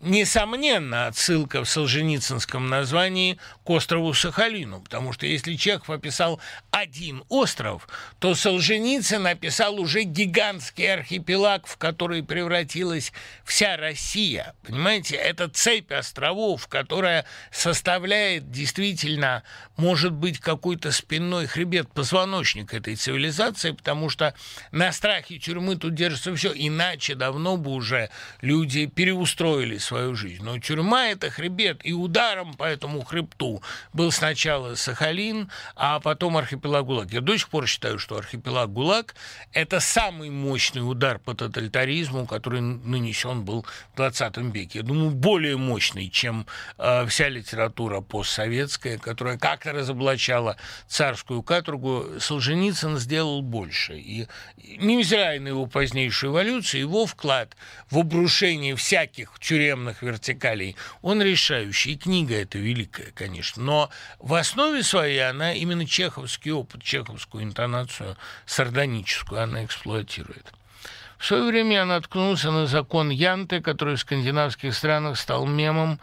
S1: несомненно, отсылка в солженицынском названии к острову Сахалину, потому что если Чехов описал один остров, то Солженицын описал уже гигантский архипелаг, в который превратилась вся Россия. Понимаете, это цепь островов, которая составляет действительно, может быть, какой-то спинной хребет, позвоночник этой цивилизации, потому что на страхе тюрьмы тут держится все, иначе давно бы уже люди переустроились свою жизнь. Но тюрьма – это хребет, и ударом по этому хребту был сначала Сахалин, а потом архипелаг ГУЛАГ. Я до сих пор считаю, что архипелаг ГУЛАГ – это самый мощный удар по тоталитаризму, который нанесен был в 20 веке. Я думаю, более мощный, чем э, вся литература постсоветская, которая как-то разоблачала царскую каторгу. Солженицын сделал больше. И невзирая на его позднейшую эволюцию, его вклад в обрушение всяких тюрем системных вертикалей, он решающий. И книга эта великая, конечно. Но в основе своей она именно чеховский опыт, чеховскую интонацию сардоническую она эксплуатирует. В свое время я наткнулся на закон Янте, который в скандинавских странах стал мемом.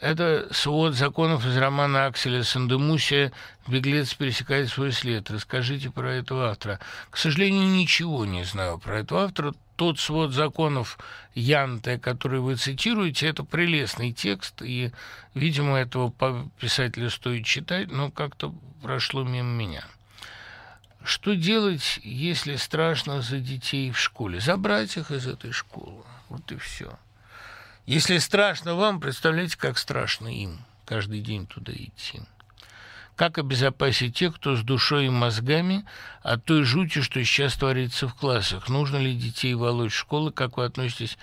S1: Это свод законов из романа Акселя Сандемуся «Беглец пересекает свой след». Расскажите про этого автора. К сожалению, ничего не знаю про этого автора тот свод законов Янте, который вы цитируете, это прелестный текст, и, видимо, этого писателя стоит читать, но как-то прошло мимо меня. Что делать, если страшно за детей в школе? Забрать их из этой школы. Вот и все. Если страшно вам, представляете, как страшно им каждый день туда идти. Как обезопасить тех, кто с душой и мозгами от той жути, что сейчас творится в классах? Нужно ли детей волочь в школы? Как вы относитесь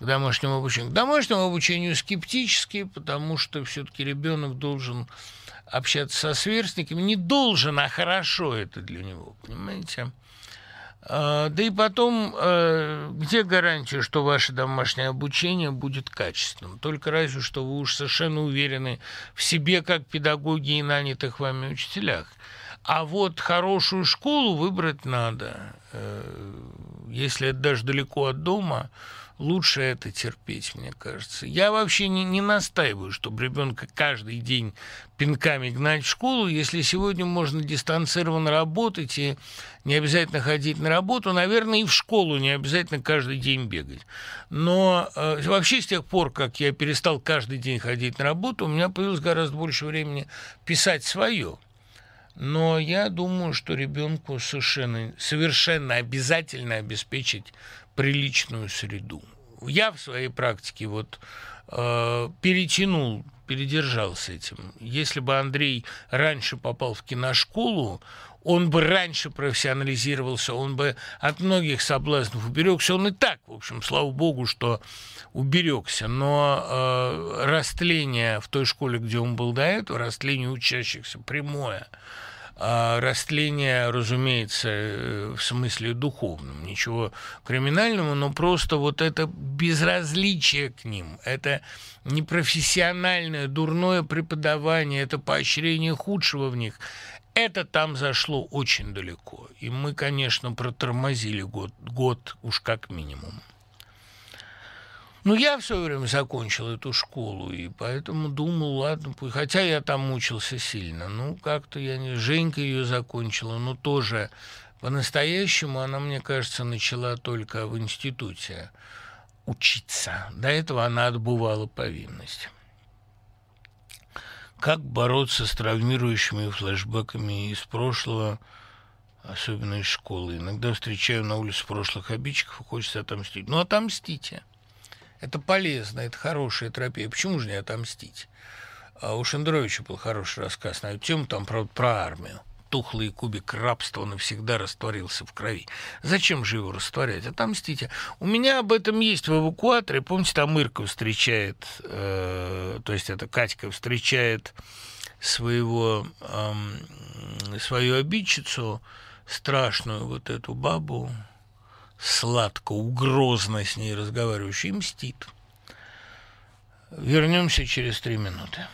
S1: к домашнему обучению? К домашнему обучению скептически, потому что все-таки ребенок должен общаться со сверстниками. Не должен, а хорошо это для него, понимаете? А, да и потом, э, где гарантия, что ваше домашнее обучение будет качественным? Только разве что вы уж совершенно уверены в себе, как педагоги и нанятых вами учителях. А вот хорошую школу выбрать надо. Э, если это даже далеко от дома, лучше это терпеть, мне кажется. Я вообще не, не настаиваю, чтобы ребенка каждый день пинками гнать в школу. Если сегодня можно дистанцированно работать и не обязательно ходить на работу, наверное, и в школу не обязательно каждый день бегать. Но э, вообще с тех пор, как я перестал каждый день ходить на работу, у меня появилось гораздо больше времени писать свое. Но я думаю, что ребенку совершенно, совершенно обязательно обеспечить приличную среду. Я в своей практике вот э, перетянул, передержал с этим. Если бы Андрей раньше попал в киношколу, он бы раньше профессионализировался, он бы от многих соблазнов уберегся. Он и так, в общем, слава богу, что уберегся. Но э, растление в той школе, где он был до этого, растление учащихся прямое – растление, разумеется, э, в смысле духовном, ничего криминального, но просто вот это безразличие к ним, это непрофессиональное, дурное преподавание, это поощрение худшего в них, это там зашло очень далеко. И мы, конечно, протормозили год, год уж как минимум. Ну, я в свое время закончил эту школу, и поэтому думал, ладно, хотя я там мучился сильно. Ну, как-то я не... Женька ее закончила, но тоже по-настоящему она, мне кажется, начала только в институте учиться. До этого она отбывала повинность. Как бороться с травмирующими флешбеками из прошлого, особенно из школы? Иногда встречаю на улице прошлых обидчиков и хочется отомстить. Ну, отомстите. Это полезно, это хорошая терапия. Почему же не отомстить? А у Шендеровича был хороший рассказ на эту тему, там, правда, про армию. Тухлый кубик рабства навсегда растворился в крови. Зачем же его растворять? Отомстите. У меня об этом есть в эвакуаторе. Помните, там Ирка встречает, э, то есть это Катька встречает своего, э, свою обидчицу, страшную вот эту бабу, сладко, угрозно с ней разговаривающий, и мстит. Вернемся через три минуты.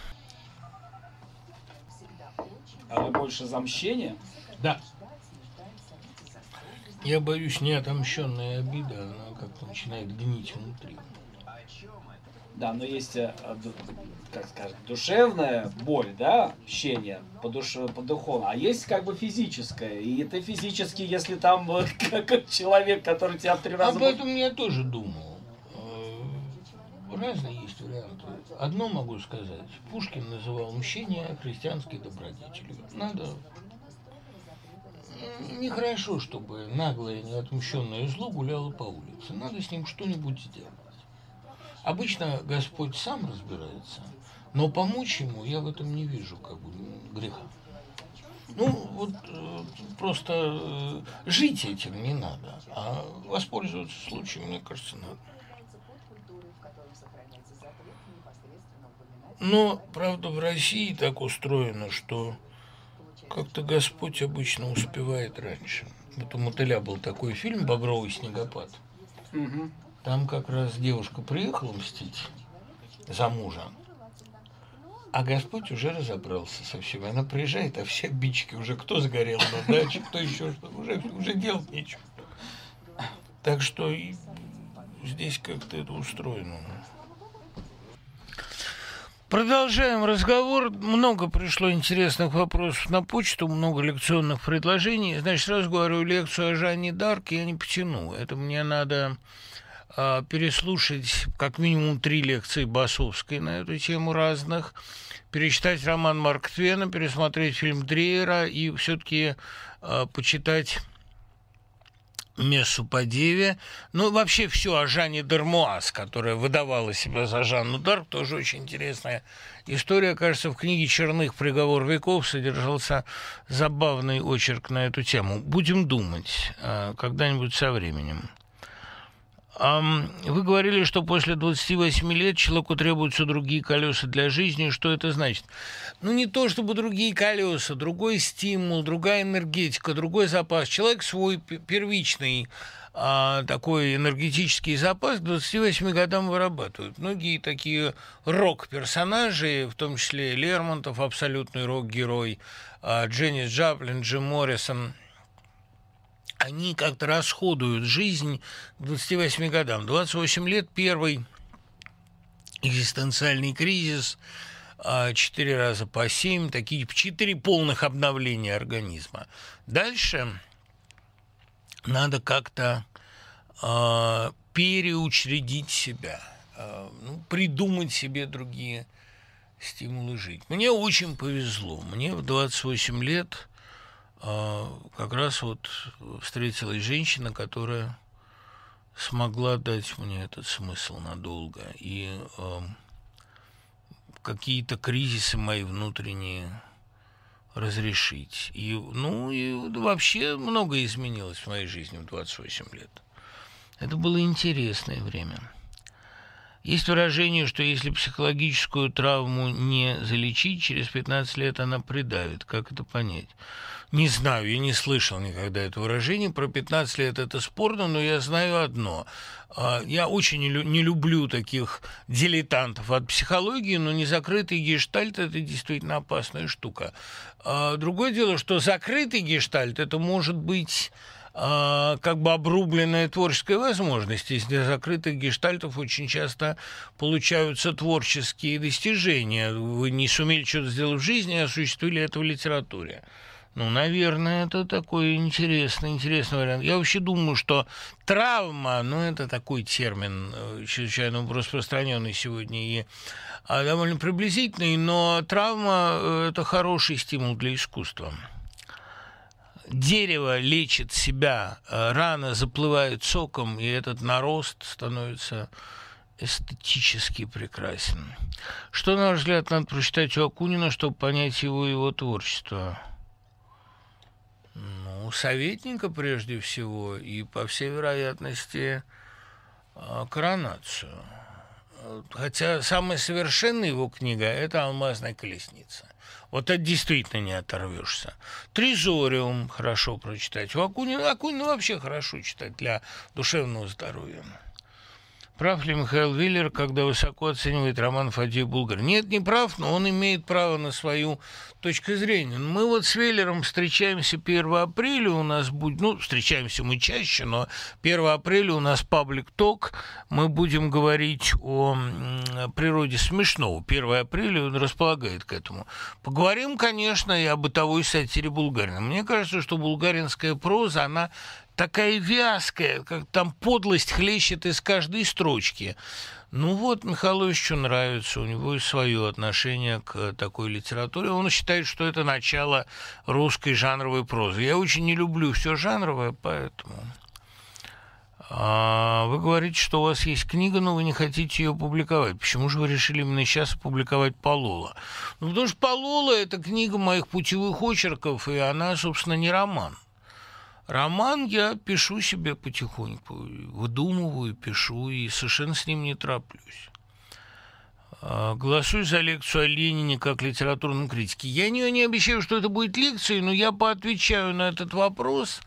S2: А вы больше за мщение?
S1: Да. Я боюсь, неотомщенная обида, она как-то начинает гнить внутри.
S2: Да, но есть, э, как сказать, душевная боль, да, общение по, душе, по духовному, а есть как бы физическое. И это физически, если там (laughs) как человек, который тебя три раза...
S1: Об этом я тоже думал. Э, разные есть варианты. Одно могу сказать. Пушкин называл мщение христианской добродетелью. Надо нехорошо, чтобы наглое, неотмщенное зло гуляло по улице. Надо с ним что-нибудь сделать. Обычно Господь сам разбирается, но помочь ему я в этом не вижу как бы греха. Ну, вот э, просто э, жить этим не надо, а воспользоваться случаем, мне кажется, надо. Но, правда, в России так устроено, что как-то Господь обычно успевает раньше. Вот у Мотыля был такой фильм «Багровый снегопад». Угу. Там как раз девушка приехала мстить за мужа, а Господь уже разобрался со всем. Она приезжает, а все обидчики уже кто сгорел на даче, кто еще что, уже, уже делать нечего. Так что и здесь как-то это устроено. Продолжаем разговор. Много пришло интересных вопросов на почту, много лекционных предложений. Значит, сразу говорю, лекцию о Жанне Дарк я не потяну. Это мне надо переслушать как минимум три лекции Басовской на эту тему разных, перечитать роман Марк Твена, пересмотреть фильм Дрейера и все-таки э, почитать Мессу по Деве. Ну, вообще все о Жанне Дермуаз, которая выдавала себя за Жанну Дарк, тоже очень интересная история. Кажется, в книге Черных «Приговор веков» содержался забавный очерк на эту тему. Будем думать э, когда-нибудь со временем. Вы говорили, что после 28 лет человеку требуются другие колеса для жизни. Что это значит? Ну, не то чтобы другие колеса, другой стимул, другая энергетика, другой запас. Человек свой первичный а, такой энергетический запас к 28 годам вырабатывают. Многие такие рок-персонажи, в том числе Лермонтов, абсолютный рок-герой, а, Дженнис Джаплин, Джим Моррисон – они как-то расходуют жизнь к 28 годам. 28 лет первый экзистенциальный кризис, а, четыре раза по семь, такие четыре полных обновления организма. Дальше надо как-то э, переучредить себя, э, ну, придумать себе другие стимулы жить. Мне очень повезло. Мне в 28 лет как раз вот встретилась женщина, которая смогла дать мне этот смысл надолго. И э, какие-то кризисы мои внутренние разрешить. И, ну, и вообще многое изменилось в моей жизни в 28 лет. Это было интересное время. Есть выражение, что если психологическую травму не залечить, через 15 лет она придавит. Как это понять? Не знаю, я не слышал никогда это выражение. Про 15 лет это спорно, но я знаю одно. А, я очень не люблю таких дилетантов от психологии, но незакрытый гештальт – это действительно опасная штука. А, другое дело, что закрытый гештальт – это может быть как бы обрубленная творческая возможность. Из закрытых гештальтов очень часто получаются творческие достижения. Вы не сумели что-то сделать в жизни, а осуществили это в литературе. Ну, наверное, это такой интересный, интересный вариант. Я вообще думаю, что травма, ну, это такой термин э, чрезвычайно распространенный сегодня и а, довольно приблизительный, но травма э, – это хороший стимул для искусства. Дерево лечит себя, э, рана заплывает соком, и этот нарост становится эстетически прекрасен. Что, на ваш взгляд, надо прочитать у Акунина, чтобы понять его его творчество? Ну, советника прежде всего и, по всей вероятности, а, коронацию. Хотя самая совершенная его книга – это «Алмазная колесница». Вот это действительно не оторвешься. Тризориум хорошо прочитать. У Акунина, Акунина вообще хорошо читать для душевного здоровья. Прав ли Михаил Виллер, когда высоко оценивает роман Фадея Булгар? Нет, не прав, но он имеет право на свою точку зрения. Мы вот с Веллером встречаемся 1 апреля, у нас будет, ну, встречаемся мы чаще, но 1 апреля у нас паблик ток, мы будем говорить о природе смешного. 1 апреля он располагает к этому. Поговорим, конечно, и о бытовой сатире Булгарина. Мне кажется, что булгаринская проза, она такая вязкая, как там подлость хлещет из каждой строчки. Ну вот, Михайловичу нравится, у него и свое отношение к такой литературе. Он считает, что это начало русской жанровой прозы. Я очень не люблю все жанровое, поэтому... А вы говорите, что у вас есть книга, но вы не хотите ее публиковать. Почему же вы решили именно сейчас опубликовать Полола? Ну, потому что Полола – это книга моих путевых очерков, и она, собственно, не роман. Роман я пишу себе потихоньку, выдумываю, пишу, и совершенно с ним не тороплюсь. А, голосую за лекцию о Ленине как литературном критике. Я не, не обещаю, что это будет лекцией, но я поотвечаю на этот вопрос.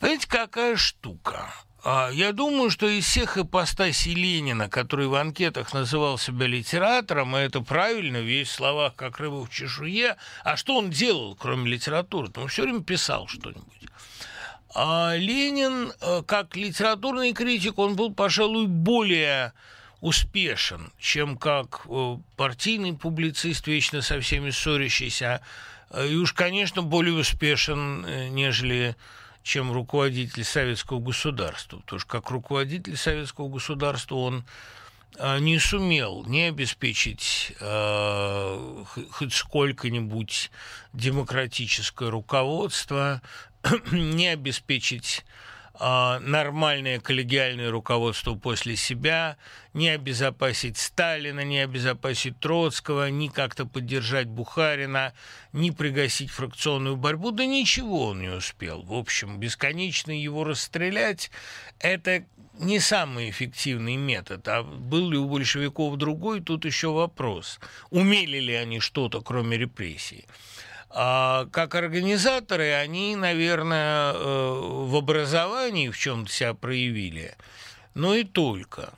S1: Понимаете, какая штука? А, я думаю, что из всех ипостасей Ленина, который в анкетах называл себя литератором, и это правильно, весь в словах как рыба в чешуе, а что он делал, кроме литературы? Он все время писал что-нибудь. А Ленин, э, как литературный критик, он был, пожалуй, более успешен, чем как э, партийный публицист, вечно со всеми ссорящийся, э, и уж, конечно, более успешен, нежели чем руководитель советского государства. Потому что как руководитель советского государства он не сумел не обеспечить э, хоть сколько-нибудь демократическое руководство, (clears throat) не обеспечить а, нормальное коллегиальное руководство после себя, не обезопасить Сталина, не обезопасить Троцкого, ни как-то поддержать Бухарина, ни пригасить фракционную борьбу, да ничего он не успел. В общем, бесконечно его расстрелять – это не самый эффективный метод. А был ли у большевиков другой, тут еще вопрос. Умели ли они что-то, кроме репрессий? А как организаторы, они, наверное, э, в образовании в чем-то себя проявили, но и только.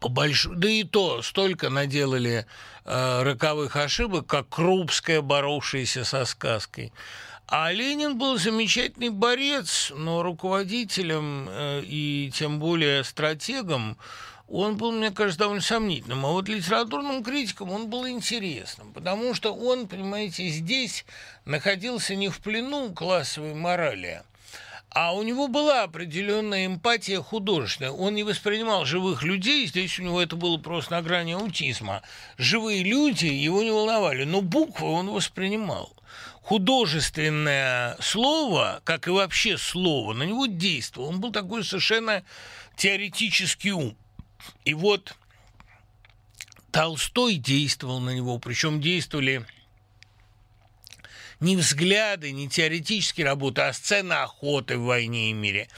S1: По больш... Да и то столько наделали э, роковых ошибок, как Крупская, боровшаяся со сказкой. А Ленин был замечательный борец, но руководителем э, и тем более стратегом он был, мне кажется, довольно сомнительным. А вот литературным критиком он был интересным, потому что он, понимаете, здесь находился не в плену классовой морали, а у него была определенная эмпатия художественная. Он не воспринимал живых людей, здесь у него это было просто на грани аутизма. Живые люди его не волновали, но буквы он воспринимал художественное слово, как и вообще слово, на него действовало. Он был такой совершенно теоретический ум. И вот Толстой действовал на него, причем действовали не взгляды, не теоретические работы, а сцена охоты в «Войне и мире».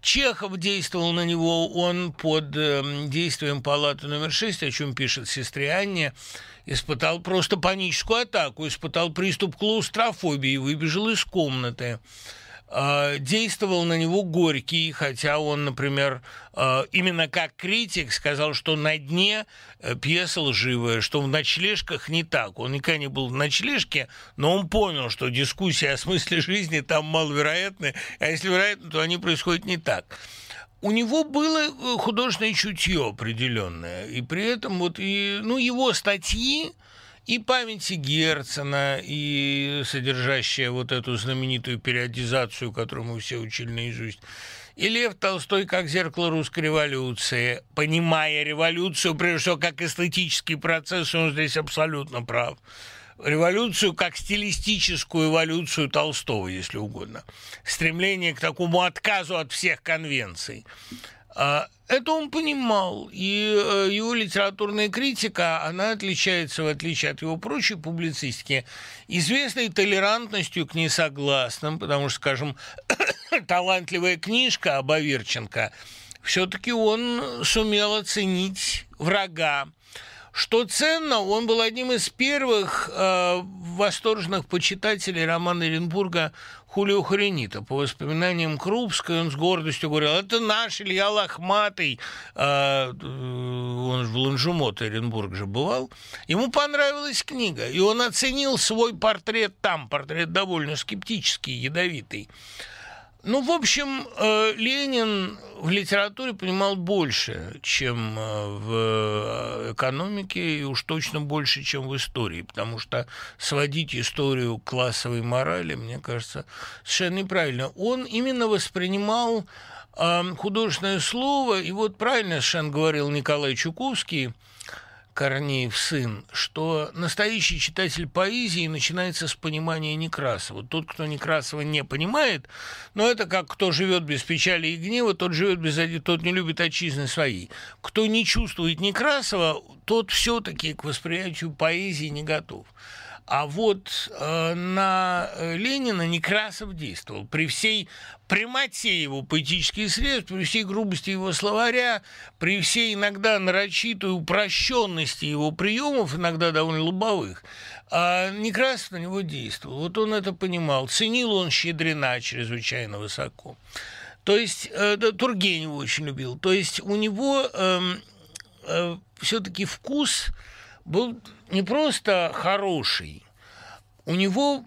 S1: Чехов действовал на него, он под э, действием палаты номер 6, о чем пишет сестре Анне, испытал просто паническую атаку, испытал приступ клаустрофобии, выбежал из комнаты. А, действовал на него Горький, хотя он, например, а, именно как критик сказал, что на дне э, пьеса лживая, что в ночлежках не так. Он никогда не был в ночлежке, но он понял, что дискуссия о смысле жизни там маловероятны, а если вероятно, то они происходят не так у него было э, художественное чутье определенное, и при этом вот и, ну, его статьи, и памяти Герцена, и содержащая вот эту знаменитую периодизацию, которую мы все учили наизусть, и Лев Толстой как зеркало русской революции, понимая революцию, прежде всего, как эстетический процесс, он здесь абсолютно прав. Революцию как стилистическую эволюцию Толстого, если угодно. Стремление к такому отказу от всех конвенций. А, это он понимал, и э, его литературная критика, она отличается, в отличие от его прочей публицистики, известной толерантностью к несогласным, потому что, скажем, (coughs) талантливая книжка об Аверченко, все-таки он сумел оценить врага, что ценно, он был одним из первых э, восторженных почитателей романа Оренбурга Хулио Хренита. По воспоминаниям Крупской, он с гордостью говорил, это наш Илья Лохматый, а, э, он же в Ланжумот, Оренбург же бывал. Ему понравилась книга, и он оценил свой портрет там, портрет довольно скептический, ядовитый. Ну, в общем, э, Ленин в литературе понимал больше, чем э, в э, экономике, и уж точно больше, чем в истории, потому что сводить историю к классовой морали, мне кажется, совершенно неправильно. Он именно воспринимал художественное слово, и вот правильно совершенно говорил Николай Чуковский – Корнеев сын, что настоящий читатель поэзии начинается с понимания Некрасова. Тот, кто Некрасова не понимает, но это как кто живет без печали и гнева, тот живет без тот не любит отчизны своей. Кто не чувствует Некрасова, тот все-таки к восприятию поэзии не готов. А вот э, на э, Ленина Некрасов действовал. При всей прямоте его поэтических средств, при всей грубости его словаря, при всей иногда нарочитой упрощенности его приемов, иногда довольно лобовых, а Некрасов на него действовал. Вот он это понимал. Ценил он щедрена чрезвычайно высоко. То есть э, Тургенев очень любил. То есть у него э, э, все-таки вкус был не просто хороший, у него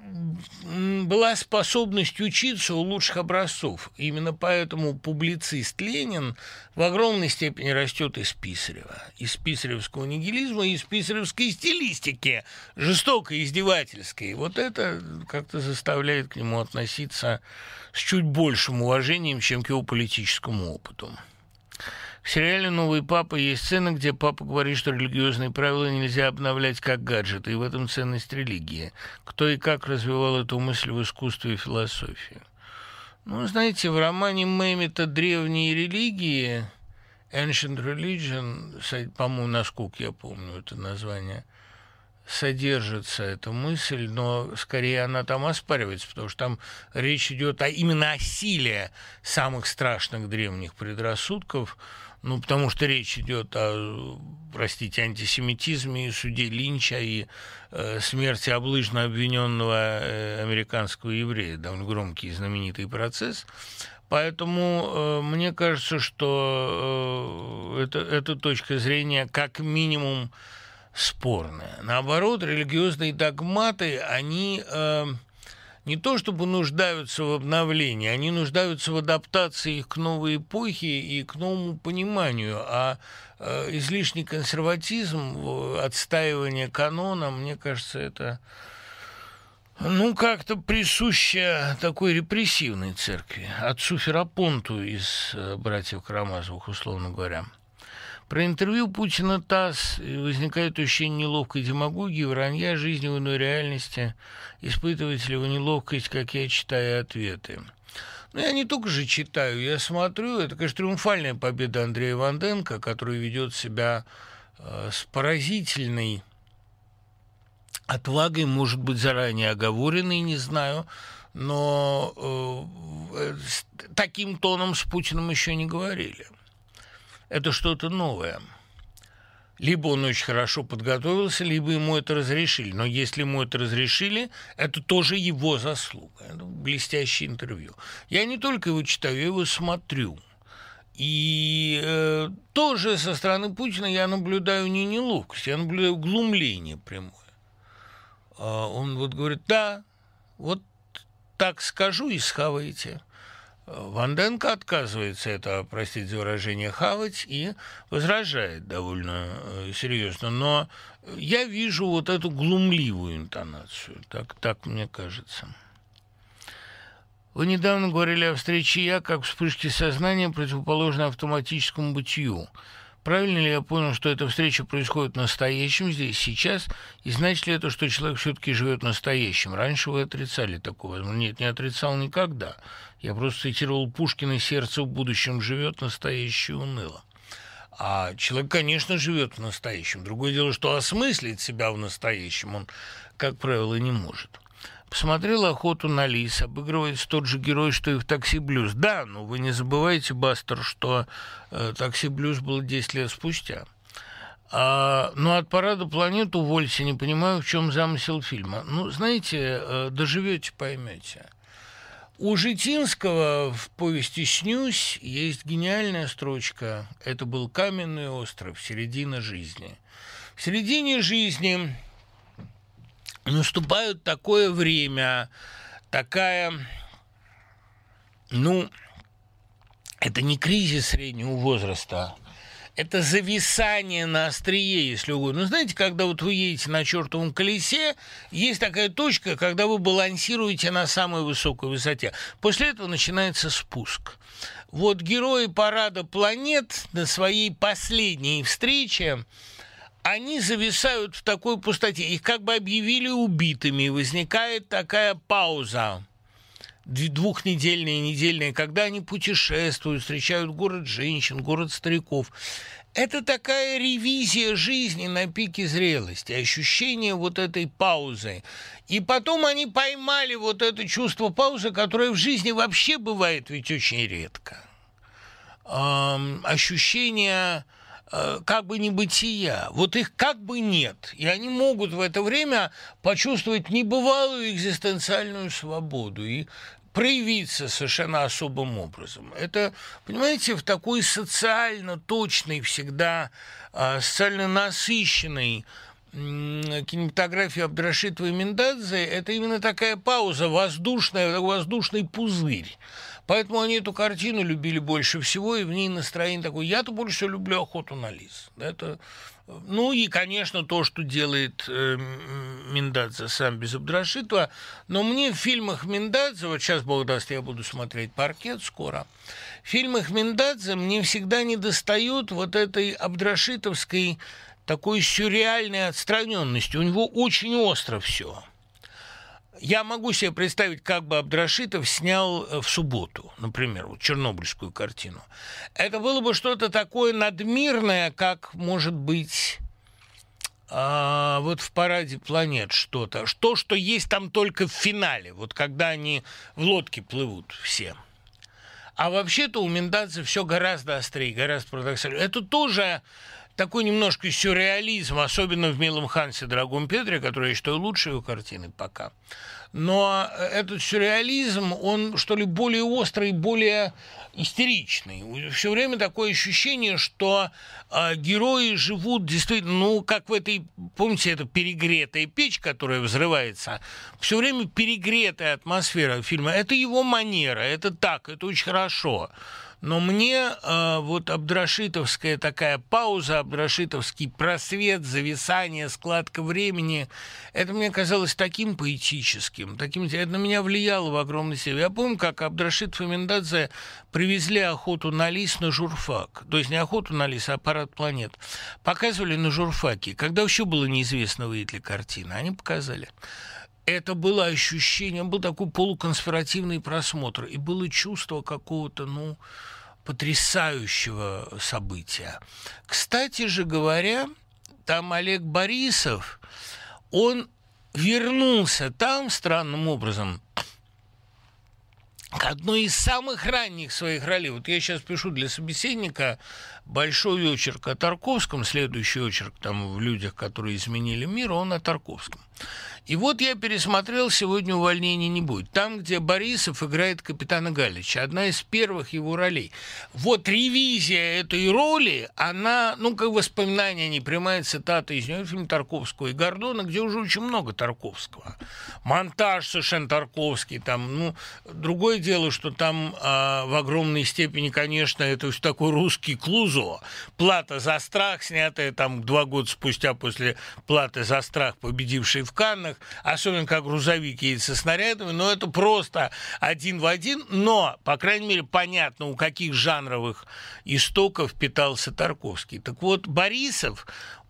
S1: была способность учиться у лучших образцов. Именно поэтому публицист Ленин в огромной степени растет из Писарева, из писаревского нигилизма, из писаревской стилистики, жестокой, издевательской. Вот это как-то заставляет к нему относиться с чуть большим уважением, чем к его политическому опыту. В сериале «Новый папа» есть сцена, где папа говорит, что религиозные правила нельзя обновлять как гаджеты, и в этом ценность религии. Кто и как развивал эту мысль в искусстве и философии? Ну, знаете, в романе Мэммита «Древние религии» Ancient Religion, по-моему, насколько я помню это название, содержится эта мысль, но скорее она там оспаривается, потому что там речь идет о, именно о силе самых страшных древних предрассудков, ну, потому что речь идет о, простите, антисемитизме и суде Линча и э, смерти облыжно обвиненного э, американского еврея, довольно громкий и знаменитый процесс. Поэтому э, мне кажется, что э, это, эта точка зрения как минимум спорная. Наоборот, религиозные догматы, они э, не то чтобы нуждаются в обновлении, они нуждаются в адаптации их к новой эпохе и к новому пониманию. А э, излишний консерватизм, отстаивание канона, мне кажется, это ну, как-то присуще такой репрессивной церкви, отцу Ферапонту из э, «Братьев Карамазовых», условно говоря. Про интервью Путина ТАСС возникает ощущение неловкой демагогии, вранья жизни в иной реальности. Испытываете ли вы неловкость, как я читаю ответы? Ну, я не только же читаю, я смотрю. Это, конечно, триумфальная победа Андрея Ванденко, который ведет себя э, с поразительной отвагой, может быть, заранее оговоренной, не знаю, но э, э, таким тоном с Путиным еще не говорили это что-то новое. Либо он очень хорошо подготовился, либо ему это разрешили. Но если ему это разрешили, это тоже его заслуга. Это блестящее интервью. Я не только его читаю, я его смотрю. И э, тоже со стороны Путина я наблюдаю не неловкость, я наблюдаю глумление прямое. А он вот говорит, да, вот так скажу и схаваете. Ванденко отказывается это, простите за выражение, хавать и возражает довольно э, серьезно. Но я вижу вот эту глумливую интонацию, так, так мне кажется. Вы недавно говорили о встрече «я» как вспышке сознания, противоположной автоматическому бытию. Правильно ли я понял, что эта встреча происходит в настоящем, здесь, сейчас? И значит ли это, что человек все-таки живет настоящим? Раньше вы отрицали такое. Нет, не отрицал никогда. Я просто цитировал Пушкина «Сердце в будущем живет, настоящее уныло». А человек, конечно, живет в настоящем. Другое дело, что осмыслить себя в настоящем он, как правило, не может. Посмотрел «Охоту на лис», обыгрывается тот же герой, что и в «Такси Блюз». Да, но вы не забывайте, Бастер, что э, «Такси Блюз» было 10 лет спустя. А, но от парада планет увольте, не понимаю, в чем замысел фильма. Ну, знаете, э, доживете, поймете. У Житинского в повести «Снюсь» есть гениальная строчка. Это был каменный остров, середина жизни. В середине жизни наступает такое время, такая, ну, это не кризис среднего возраста, это зависание на острие, если угодно. Ну, знаете, когда вот вы едете на чертовом колесе, есть такая точка, когда вы балансируете на самой высокой высоте. После этого начинается спуск. Вот герои парада планет на своей последней встрече они зависают в такой пустоте. Их как бы объявили убитыми. Возникает такая пауза двухнедельные, недельные, когда они путешествуют, встречают город женщин, город стариков. Это такая ревизия жизни на пике зрелости, ощущение вот этой паузы. И потом они поймали вот это чувство паузы, которое в жизни вообще бывает ведь очень редко. Эм, ощущение как бы небытия. Вот их как бы нет. И они могут в это время почувствовать небывалую экзистенциальную свободу и проявиться совершенно особым образом. Это, понимаете, в такой социально точной, всегда э, социально насыщенной кинематографии Абдрашитова и Миндадзе, это именно такая пауза, воздушная, воздушный пузырь. Поэтому они эту картину любили больше всего, и в ней настроение такое. Я-то больше всего люблю охоту на лис. Это, ну и, конечно, то, что делает э, Миндадзе сам без Абдрашитова. Но мне в фильмах Миндадзе, вот сейчас, Бог даст, я буду смотреть «Паркет» скоро, в фильмах Миндадзе мне всегда не достают вот этой абдрашитовской такой сюрреальной отстраненности. У него очень остро все я могу себе представить, как бы Абдрашитов снял э, в субботу, например, вот чернобыльскую картину. Это было бы что-то такое надмирное, как, может быть, а, вот в параде планет что-то. То, что есть там только в финале, вот когда они в лодке плывут все. А вообще-то у Мендадзе все гораздо острее, гораздо парадоксальнее. Это тоже такой немножко сюрреализм, особенно в «Милом Хансе. Дорогом Петре», который я считаю лучшей его картиной пока. Но этот сюрреализм, он, что ли, более острый, более истеричный. Все время такое ощущение, что э, герои живут действительно, ну, как в этой, помните, это перегретая печь, которая взрывается, все время перегретая атмосфера фильма. Это его манера, это так, это очень хорошо. Но мне э, вот Абдрашитовская такая пауза, Абдрашитовский просвет, зависание, складка времени, это мне казалось таким поэтическим, таким, это на меня влияло в огромной степени. Я помню, как Абдрашитов и Мендадзе привезли охоту на лис на журфак. То есть не охоту на лис, а аппарат планет. Показывали на журфаке. Когда еще было неизвестно, выйдет ли картина. Они показали это было ощущение, был такой полуконспиративный просмотр, и было чувство какого-то, ну, потрясающего события. Кстати же говоря, там Олег Борисов, он вернулся там странным образом к одной из самых ранних своих ролей. Вот я сейчас пишу для собеседника большой очерк о Тарковском, следующий очерк там в «Людях, которые изменили мир», он о Тарковском. И вот я пересмотрел «Сегодня увольнения не будет». Там, где Борисов играет капитана Галича. Одна из первых его ролей. Вот ревизия этой роли, она, ну, как воспоминание, не прямая цитата из нее, фильм Тарковского и Гордона, где уже очень много Тарковского. Монтаж совершенно Тарковский. Там, ну, другое дело, что там а, в огромной степени, конечно, это такой русский Клузо. Плата за страх, снятая там два года спустя после платы за страх, победившей в Каннах особенно как грузовик едет со снарядами, но это просто один в один, но, по крайней мере, понятно, у каких жанровых истоков питался Тарковский. Так вот, Борисов,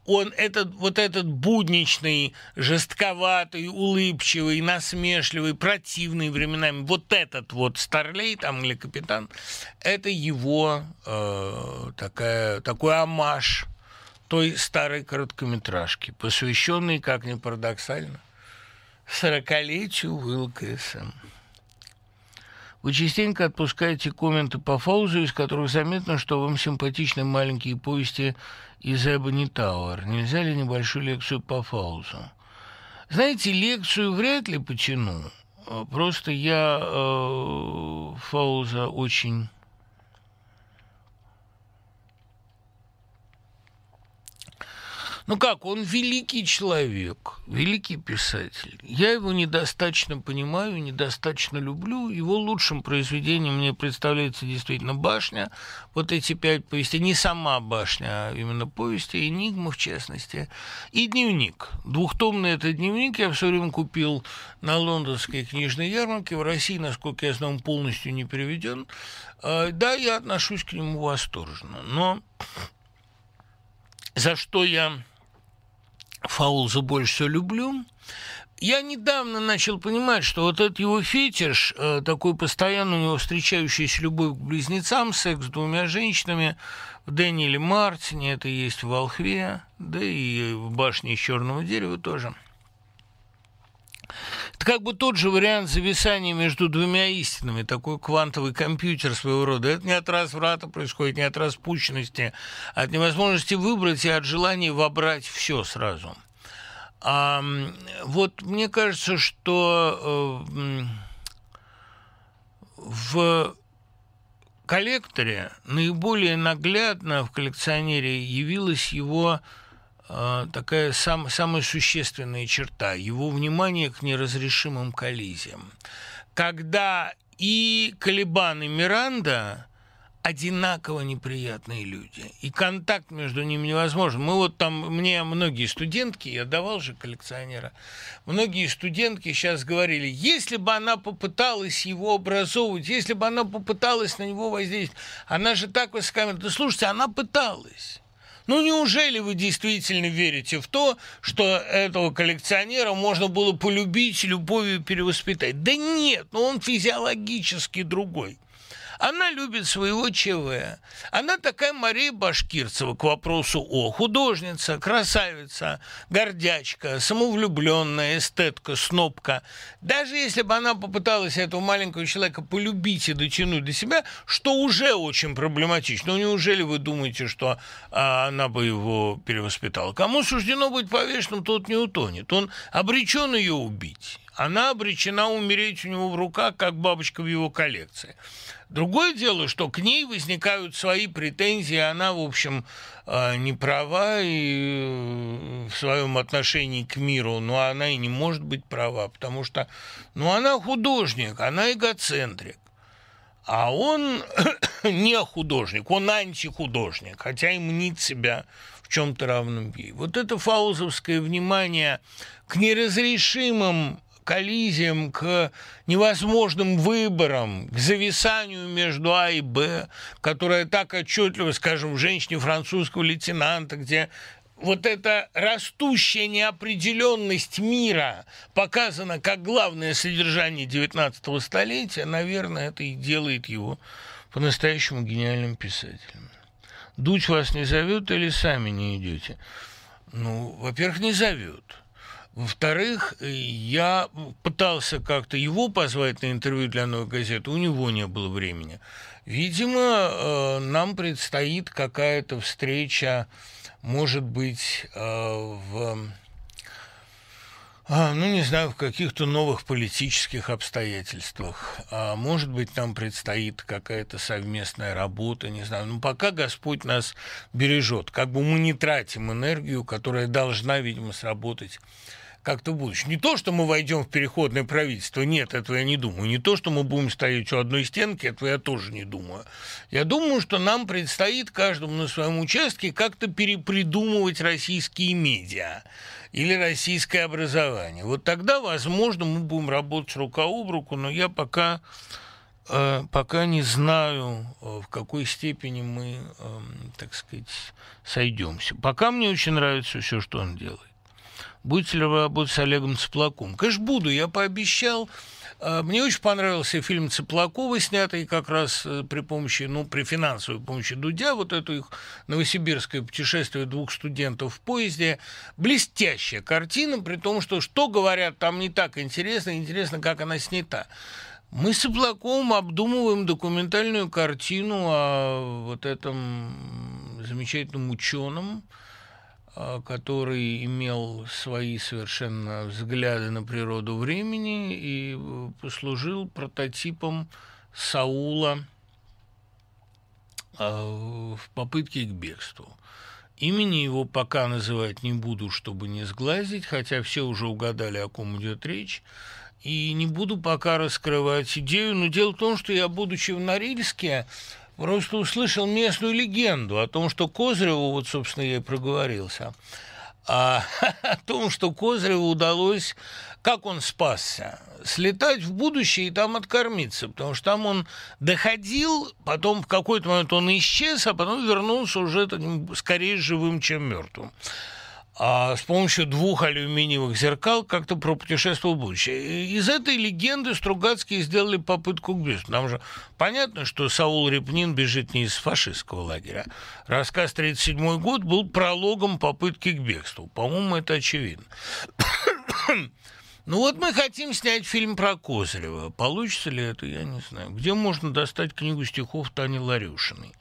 S1: он этот, вот этот будничный, жестковатый, улыбчивый, насмешливый, противный временами, вот этот вот старлей там или капитан, это его э, такая, такой амаш той старой короткометражки, посвященной, как ни парадоксально, сорокалетию ВЛКСМ. Вы частенько отпускаете комменты по Фаузу, из которых заметно, что вам симпатичны маленькие повести из Эбони Тауэр. Нельзя ли небольшую лекцию по Фаузу? Знаете, лекцию вряд ли потяну. Просто я э, Фауза очень Ну как, он великий человек, великий писатель. Я его недостаточно понимаю, недостаточно люблю. Его лучшим произведением мне представляется действительно «Башня». Вот эти пять повестей, не сама «Башня», а именно повести, «Энигма» в частности. И дневник. Двухтомный это дневник я все время купил на лондонской книжной ярмарке. В России, насколько я знаю, он полностью не переведен. А, да, я отношусь к нему восторженно. Но за что я Фаулза больше всего люблю. Я недавно начал понимать, что вот этот его фетиш, э, такой постоянно у него встречающийся любовь к близнецам, секс с двумя женщинами, в Дэниеле Мартине, это есть в «Волхве», да и в «Башне из черного дерева» тоже. Это как бы тот же вариант зависания между двумя истинами, такой квантовый компьютер своего рода. Это не от разврата происходит, не от распущенности, а от невозможности выбрать и от желания вобрать все сразу – а, вот мне кажется, что э, в коллекторе наиболее наглядно в коллекционере явилась его такая сам, самая существенная черта, его внимание к неразрешимым коллизиям. Когда и Калибан, и Миранда одинаково неприятные люди. И контакт между ними невозможен. Мы вот там, мне многие студентки, я давал же коллекционера, многие студентки сейчас говорили, если бы она попыталась его образовывать, если бы она попыталась на него воздействовать, она же так высокомерна. Да слушайте, она пыталась. Ну, неужели вы действительно верите в то, что этого коллекционера можно было полюбить, любовью перевоспитать? Да нет, но он физиологически другой. Она любит своего ЧВ. Она такая Мария Башкирцева к вопросу о художница, красавица, гордячка, самовлюбленная, эстетка, снопка. Даже если бы она попыталась этого маленького человека полюбить и дотянуть до себя, что уже очень проблематично. Ну, неужели вы думаете, что а, она бы его перевоспитала? Кому суждено быть повешенным, тот не утонет. Он обречен ее убить она обречена умереть у него в руках, как бабочка в его коллекции. Другое дело, что к ней возникают свои претензии, она, в общем, э, не права и э, в своем отношении к миру, но она и не может быть права, потому что, ну, она художник, она эгоцентрик. А он (coughs) не художник, он антихудожник, хотя и мнит себя в чем-то равным ей. Вот это фаузовское внимание к неразрешимым коллизиям, к невозможным выборам, к зависанию между А и Б, которая так отчетливо, скажем, в «Женщине французского лейтенанта», где вот эта растущая неопределенность мира показана как главное содержание 19 столетия, наверное, это и делает его по-настоящему гениальным писателем. Дуть вас не зовет или сами не идете? Ну, во-первых, не зовет. Во-вторых, я пытался как-то его позвать на интервью для новой газеты, у него не было времени. Видимо, э, нам предстоит какая-то встреча, может быть, э, в а, ну, не знаю, в каких-то новых политических обстоятельствах. А, может быть, нам предстоит какая-то совместная работа, не знаю. Но пока Господь нас бережет. Как бы мы не тратим энергию, которая должна, видимо, сработать как-то в будущем. Не то, что мы войдем в переходное правительство, нет, этого я не думаю. Не то, что мы будем стоять у одной стенки, этого я тоже не думаю. Я думаю, что нам предстоит каждому на своем участке как-то перепридумывать российские медиа или российское образование. Вот тогда, возможно, мы будем работать рука об руку, но я пока э, пока не знаю, э, в какой степени мы, эм, так сказать, сойдемся. Пока мне очень нравится все, что он делает. Будете ли вы работать с Олегом Цыплаком? Конечно, буду, я пообещал. А, мне очень понравился фильм Цыплакова, снятый как раз э, при помощи, ну, при финансовой помощи Дудя, вот это их новосибирское путешествие двух студентов в поезде. Блестящая картина, при том, что что говорят, там не так интересно, интересно, как она снята. Мы с Цыплаковым обдумываем документальную картину о вот этом замечательном ученом, который имел свои совершенно взгляды на природу времени и э, послужил прототипом Саула а, в попытке к бегству. Имени его пока называть не буду, чтобы не сглазить, хотя все уже угадали, о ком идет речь. И не буду пока раскрывать идею, но дело в том, что я, будучи в Норильске, просто услышал местную легенду о том, что Козыреву, вот, собственно, я и проговорился, а, (laughs) о том, что Козыреву удалось, как он спасся, слетать в будущее и там откормиться, потому что там он доходил, потом в какой-то момент он исчез, а потом вернулся уже таким, скорее живым, чем мертвым а с помощью двух алюминиевых зеркал как-то пропутешествовал в будущее. Из этой легенды Стругацкие сделали попытку к бегству. Нам же понятно, что Саул Репнин бежит не из фашистского лагеря. Рассказ 1937 год был прологом попытки к бегству. По-моему, это очевидно. (coughs) Ну вот мы хотим снять фильм про Козырева. Получится ли это, я не знаю. Где можно достать книгу стихов Тани Ларюшиной?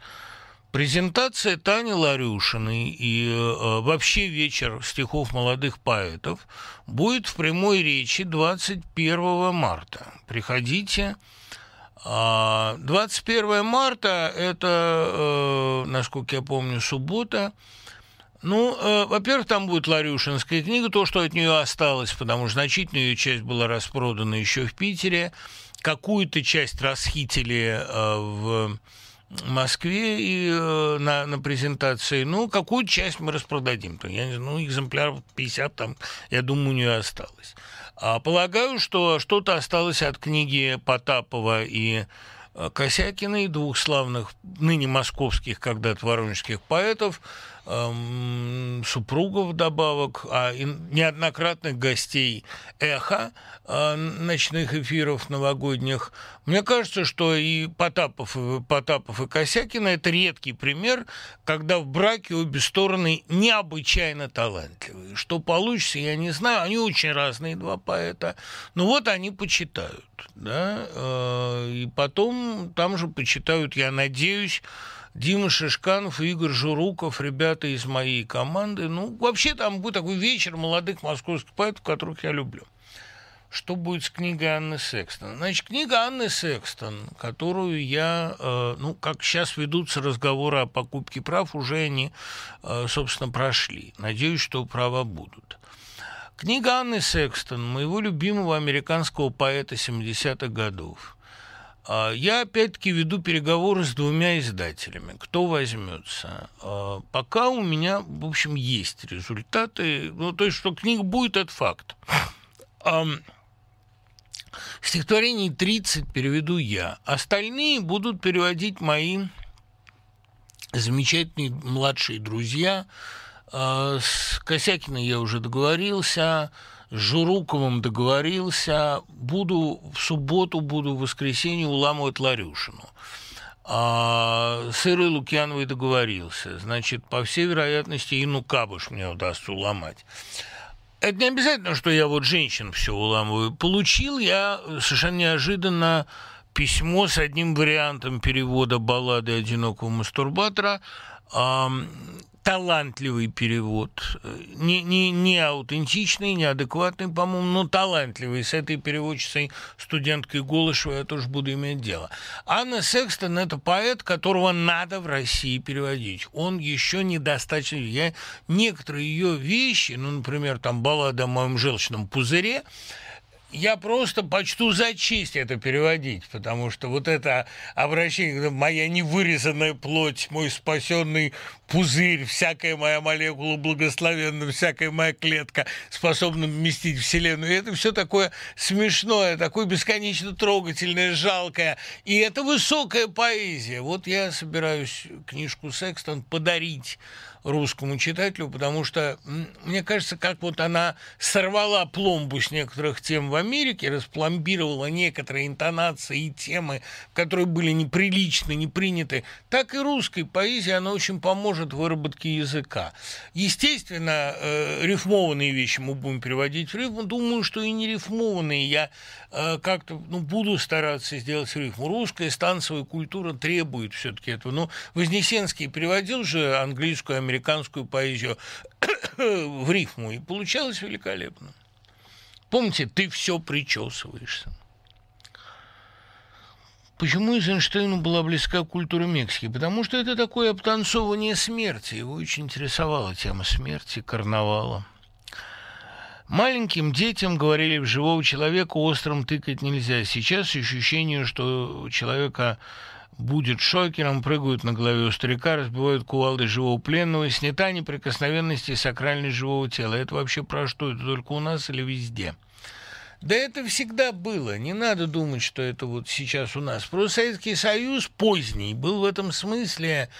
S1: Презентация Тани Ларюшиной и э, вообще вечер стихов молодых поэтов будет в прямой речи 21 марта. Приходите. 21 а, марта – это, э, насколько я помню, суббота. Ну, э, во-первых, там будет Ларюшинская книга, то, что от нее осталось, потому что значительная ее часть была распродана еще в Питере. Какую-то часть расхитили э, в Москве и э, на, на презентации. Ну, какую часть мы распродадим? Я не знаю, ну, экземпляров 50 там, я думаю, у нее осталось. А полагаю, что что-то осталось от книги Потапова и э, Косякиной, двух славных, ныне московских, когда-то воронежских поэтов. Эм, супругов вдобавок, а неоднократных гостей эхо э, ночных эфиров новогодних. Мне кажется, что и Потапов, и Потапов и Косякина – это редкий пример, когда в браке обе стороны необычайно талантливые. Что получится, я не знаю. Они очень разные, два поэта. Но вот они почитают. Да? Э, и потом там же почитают, я надеюсь, Дима Шишканов Игорь Журуков, ребята из моей команды. Ну, вообще там будет такой вечер молодых московских поэтов, которых я люблю. Что будет с книгой Анны Секстон? Значит, книга Анны Секстон, которую я, э, ну, как сейчас ведутся разговоры о покупке прав, уже они, э, собственно, прошли. Надеюсь, что права будут. Книга Анны Секстон, моего любимого американского поэта 70-х годов – я опять-таки веду переговоры с двумя издателями. Кто возьмется? А, пока у меня, в общем, есть результаты. Ну, то есть, что книга будет, это факт. Стихотворений 30 переведу я. Остальные будут переводить мои замечательные младшие друзья. А, с Косякиной я уже договорился Журуковым договорился, буду в субботу, буду в воскресенье уламывать Ларюшину. А с Ирой Лукьяновой договорился. Значит, по всей вероятности, Ину Кабыш мне удастся уломать. Это не обязательно, что я вот женщин все уламываю. Получил я совершенно неожиданно письмо с одним вариантом перевода баллады одинокого мастурбатора талантливый перевод. Не, не, не аутентичный, не адекватный, по-моему, но талантливый. С этой переводчицей, студенткой Голышевой, я тоже буду иметь дело. Анна Секстон – это поэт, которого надо в России переводить. Он еще недостаточно... Я некоторые ее вещи, ну, например, там баллада о моем желчном пузыре, я просто почту за честь это переводить, потому что вот это обращение, моя невырезанная плоть, мой спасенный пузырь, всякая моя молекула благословенна, всякая моя клетка способна вместить Вселенную. И это все такое смешное, такое бесконечно трогательное, жалкое. И это высокая поэзия. Вот я собираюсь книжку Секстон подарить русскому читателю, потому что, мне кажется, как вот она сорвала пломбу с некоторых тем в Америке, распломбировала некоторые интонации и темы, которые были неприличны, не приняты, так и русской поэзии она очень поможет в выработке языка. Естественно, э, рифмованные вещи мы будем переводить в рифму. Думаю, что и не рифмованные я э, как-то ну, буду стараться сделать рифму. Русская станцевая культура требует все-таки этого. Но Вознесенский переводил же английскую, американскую американскую поэзию (coughs) в рифму, и получалось великолепно. Помните, ты все причесываешься. Почему Эйзенштейну была близка культура Мексики? Потому что это такое обтанцовывание смерти. Его очень интересовала тема смерти, карнавала. Маленьким детям говорили, в живого человека острым тыкать нельзя. Сейчас ощущение, что человека будет шокером, прыгают на голове у старика, разбивают кувалды живого пленного, снята неприкосновенность и сакральность живого тела. Это вообще про что? Это только у нас или везде? Да это всегда было. Не надо думать, что это вот сейчас у нас. Просто Советский Союз поздний был в этом смысле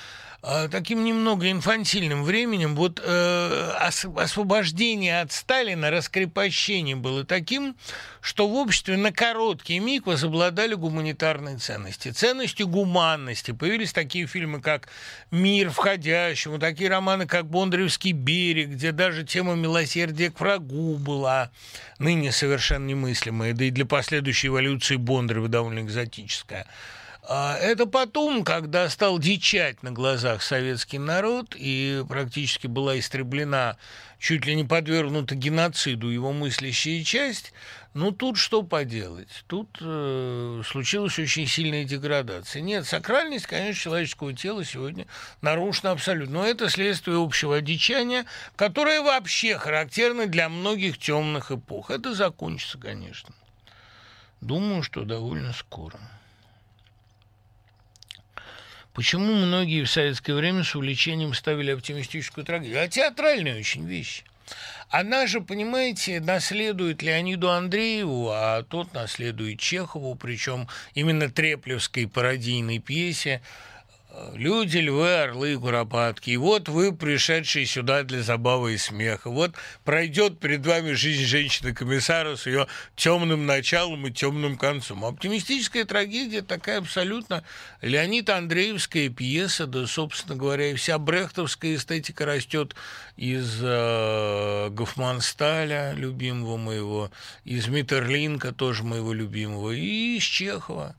S1: таким немного инфантильным временем вот э, освобождение от Сталина, раскрепощение было таким, что в обществе на короткий миг возобладали гуманитарные ценности, ценности гуманности. Появились такие фильмы, как «Мир входящему», такие романы, как «Бондаревский берег», где даже тема милосердия к врагу была ныне совершенно немыслимая, да и для последующей эволюции Бондарева довольно экзотическая. А это потом, когда стал дичать на глазах советский народ и практически была истреблена, чуть ли не подвергнута геноциду его мыслящая часть, ну тут что поделать? Тут э, случилась очень сильная деградация. Нет, сакральность, конечно, человеческого тела сегодня нарушена абсолютно. Но это следствие общего одичания, которое вообще характерно для многих темных эпох. Это закончится, конечно. Думаю, что довольно скоро. Почему многие в советское время с увлечением ставили оптимистическую трагедию? А театральная очень вещь. Она же, понимаете, наследует Леониду Андрееву, а тот наследует Чехову, причем именно Треплевской пародийной пьесе Люди, львы, орлы, куропатки. И вот вы, пришедшие сюда для забавы и смеха. Вот пройдет перед вами жизнь женщины-комиссара с ее темным началом и темным концом. Оптимистическая трагедия такая абсолютно Леонид Андреевская пьеса, да, собственно говоря, и вся брехтовская эстетика растет из э, Гофмансталя, любимого моего, из Миттерлинка, тоже моего любимого, и из Чехова.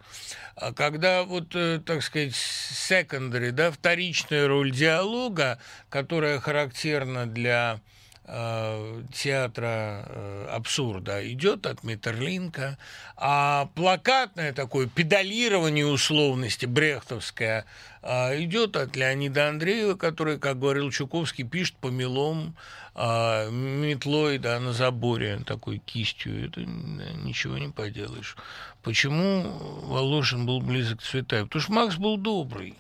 S1: А когда вот, э, так сказать, secondary, да, вторичная роль диалога, которая характерна для э, театра э, абсурда идет от Миттерлинка, а плакатное такое педалирование условности брехтовское э, идет от Леонида Андреева, который, как говорил Чуковский, пишет по мелом метлой да, на заборе такой кистью. Это ничего не поделаешь. Почему Волошин был близок к Цветаеву? Потому что Макс был добрый.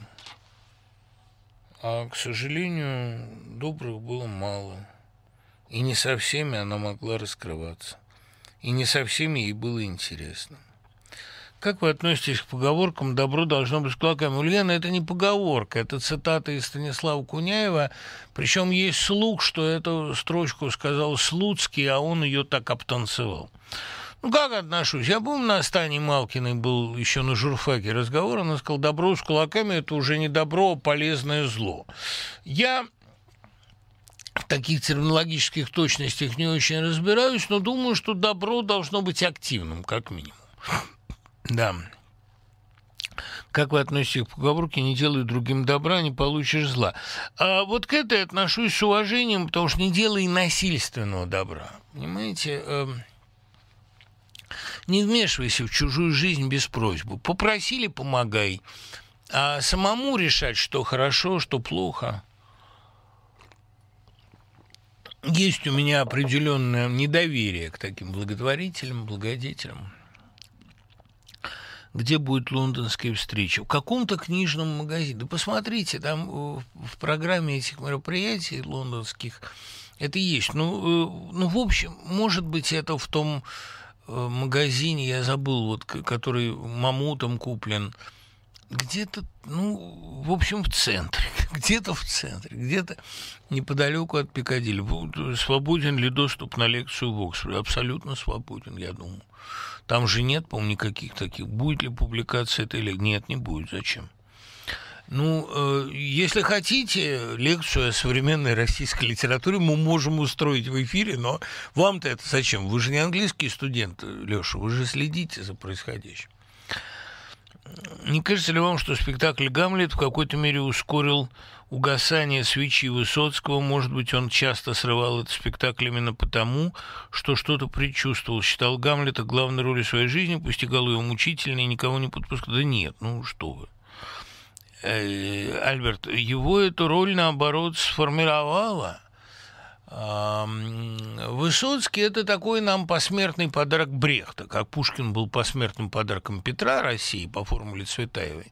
S1: А, к сожалению, добрых было мало. И не со всеми она могла раскрываться. И не со всеми ей было интересно. Как вы относитесь к поговоркам «добро должно быть с кулаками»? Ульяна, это не поговорка, это цитата из Станислава Куняева. Причем есть слух, что эту строчку сказал Слуцкий, а он ее так обтанцевал. Ну, как отношусь? Я помню, на Стане Малкиной был еще на журфаке разговор, она сказала, добро с кулаками – это уже не добро, а полезное зло. Я таких терминологических точностях не очень разбираюсь, но думаю, что добро должно быть активным, как минимум. Да. Как вы относитесь к поговорке «не делай другим добра, не получишь зла»? А вот к этой отношусь с уважением, потому что не делай насильственного добра. Понимаете, эм, не вмешивайся в чужую жизнь без просьбы. Попросили – помогай. А самому решать, что хорошо, что плохо. Есть у меня определенное недоверие к таким благотворителям, благодетелям. Где будет лондонская встреча? В каком-то книжном магазине. Да посмотрите, там в программе этих мероприятий лондонских это есть. Ну, э, ну, в общем, может быть, это в том Э, магазине, я забыл, вот, который мамутом куплен, где-то, ну, в общем, в центре, (laughs) где-то в центре, где-то неподалеку от Пикадилли. Свободен ли доступ на лекцию в Оксфорде? Абсолютно свободен, я думаю. Там же нет, по-моему, никаких таких. Будет ли публикация этой лекции? Нет, не будет. Зачем? Ну, э, если хотите лекцию о современной российской литературе, мы можем устроить в эфире, но вам-то это зачем? Вы же не английский студент, Леша, вы же следите за происходящим. Не кажется ли вам, что спектакль «Гамлет» в какой-то мере ускорил угасание свечи Высоцкого? Может быть, он часто срывал этот спектакль именно потому, что что-то предчувствовал, считал Гамлета главной ролью своей жизни, постигал его мучительно и никого не подпускал. Да нет, ну что вы. Э, Альберт, его эту роль, наоборот, сформировала. Высоцкий – это такой нам посмертный подарок Брехта, как Пушкин был посмертным подарком Петра России по формуле Цветаевой.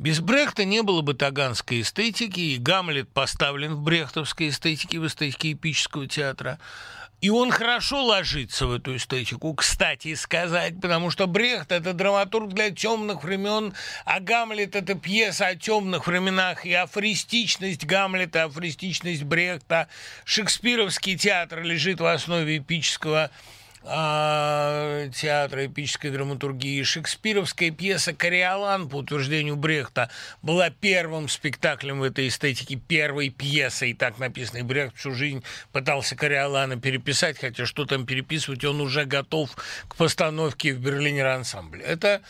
S1: Без Брехта не было бы таганской эстетики, и Гамлет поставлен в брехтовской эстетике, в эстетике эпического театра – и он хорошо ложится в эту эстетику, кстати сказать, потому что Брехт – это драматург для темных времен, а Гамлет – это пьеса о темных временах, и афористичность Гамлета, афористичность Брехта. Шекспировский театр лежит в основе эпического театра эпической драматургии. Шекспировская пьеса «Кориолан», по утверждению Брехта, была первым спектаклем в этой эстетике, первой пьесой, так написано. И Брехт всю жизнь пытался Кориолана переписать, хотя что там переписывать, он уже готов к постановке в Берлине ансамбле. Это,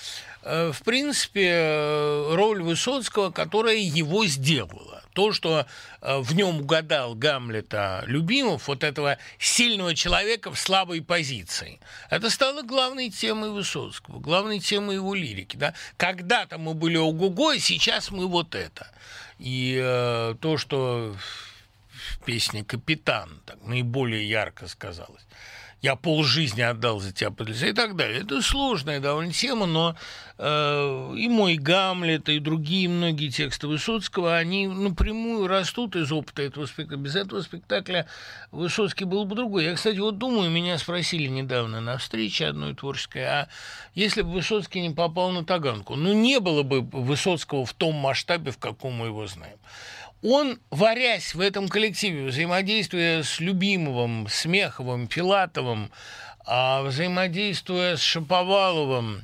S1: э, в принципе, э, роль Высоцкого, которая его сделала то, что э, в нем угадал Гамлета Любимов, вот этого сильного человека в слабой позиции, это стало главной темой Высоцкого, главной темой его лирики. Да? Когда-то мы были ого-го, сейчас мы вот это. И э, то, что в песне «Капитан» так, наиболее ярко сказалось. Я полжизни отдал за тебя подлеца и так далее. Это сложная довольно тема, но э, и мой Гамлет, и другие многие тексты Высоцкого, они напрямую растут из опыта этого спектакля. Без этого спектакля Высоцкий был бы другой. Я, кстати, вот думаю, меня спросили недавно на встрече одной творческой, а если бы Высоцкий не попал на Таганку, ну, не было бы Высоцкого в том масштабе, в каком мы его знаем он, варясь в этом коллективе, взаимодействуя с Любимовым, Смеховым, Филатовым, а взаимодействуя с Шаповаловым,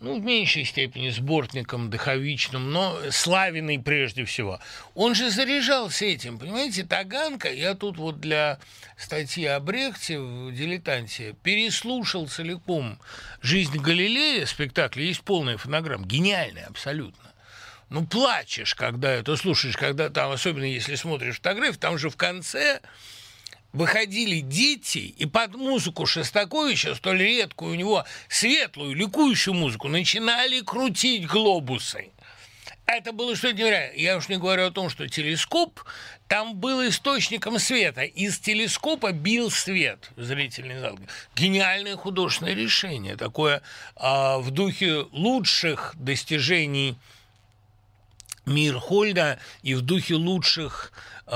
S1: ну, в меньшей степени с Бортником, Дыховичным, но Славиной прежде всего. Он же заряжался этим, понимаете, Таганка, я тут вот для статьи о Брехте в «Дилетанте» переслушал целиком «Жизнь Галилея», спектакль, есть полная фонограмма, гениальная абсолютно ну, плачешь, когда это слушаешь, когда там, особенно если смотришь фотографии, там же в конце выходили дети и под музыку Шостаковича, столь редкую у него светлую, ликующую музыку, начинали крутить глобусы. Это было что-то невероятное. Я уж не говорю о том, что телескоп там был источником света. Из телескопа бил свет в зрительный зал. Гениальное художественное решение. Такое а, в духе лучших достижений – Хольда и в духе лучших э,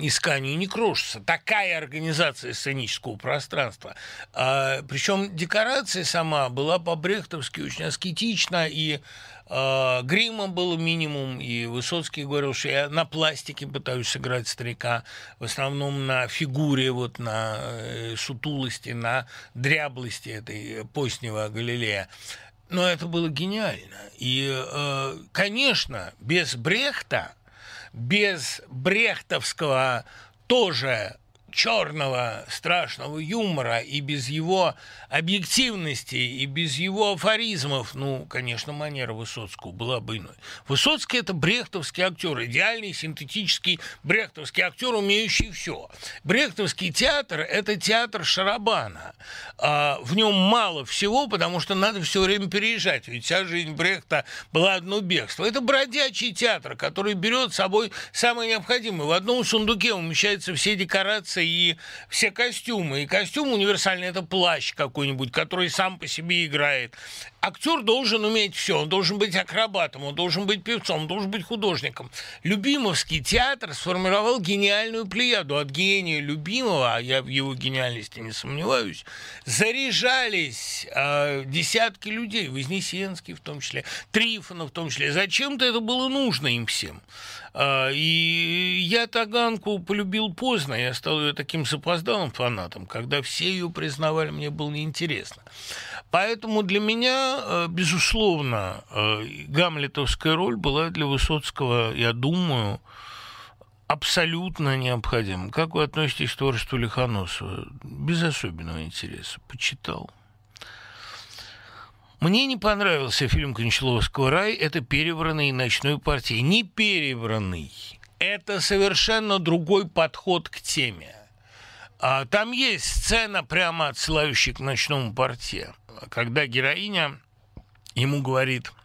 S1: исканий не крошится. Такая организация сценического пространства. Э, причем декорация сама была по-брехтовски очень аскетична, и э, грима было минимум, и Высоцкий говорил, что я на пластике пытаюсь сыграть старика, в основном на фигуре, вот на э, сутулости, на дряблости этой позднего Галилея. Но это было гениально. И, э, конечно, без Брехта, без брехтовского тоже черного страшного юмора и без его объективности и без его афоризмов, ну, конечно, манера Высоцкого была бы иной. Высоцкий – это брехтовский актер, идеальный синтетический брехтовский актер, умеющий все. Брехтовский театр – это театр Шарабана. А в нем мало всего, потому что надо все время переезжать, ведь вся жизнь Брехта была одно бегство. Это бродячий театр, который берет с собой самое необходимое. В одном сундуке умещаются все декорации и все костюмы. И костюм универсальный – это плащ какой-нибудь, который сам по себе играет. Актер должен уметь все. Он должен быть акробатом, он должен быть певцом, он должен быть художником. Любимовский театр сформировал гениальную плеяду. От гения Любимого, а я в его гениальности не сомневаюсь, заряжались э, десятки людей, Вознесенский в том числе, Трифонов в том числе. Зачем-то это было нужно им всем. А, и я Таганку полюбил поздно, я стал ее таким запоздалым фанатом, когда все ее признавали, мне было неинтересно. Поэтому для меня, э, безусловно, э, гамлетовская роль была для Высоцкого, я думаю, абсолютно необходима. Как вы относитесь к творчеству Лихоносова? Без особенного интереса. Почитал. Мне не понравился фильм Кончаловского «Рай». Это перебранный ночной партии. Не перебранный. Это совершенно другой подход к теме. А, там есть сцена, прямо отсылающая к ночному порте, когда героиня ему говорит –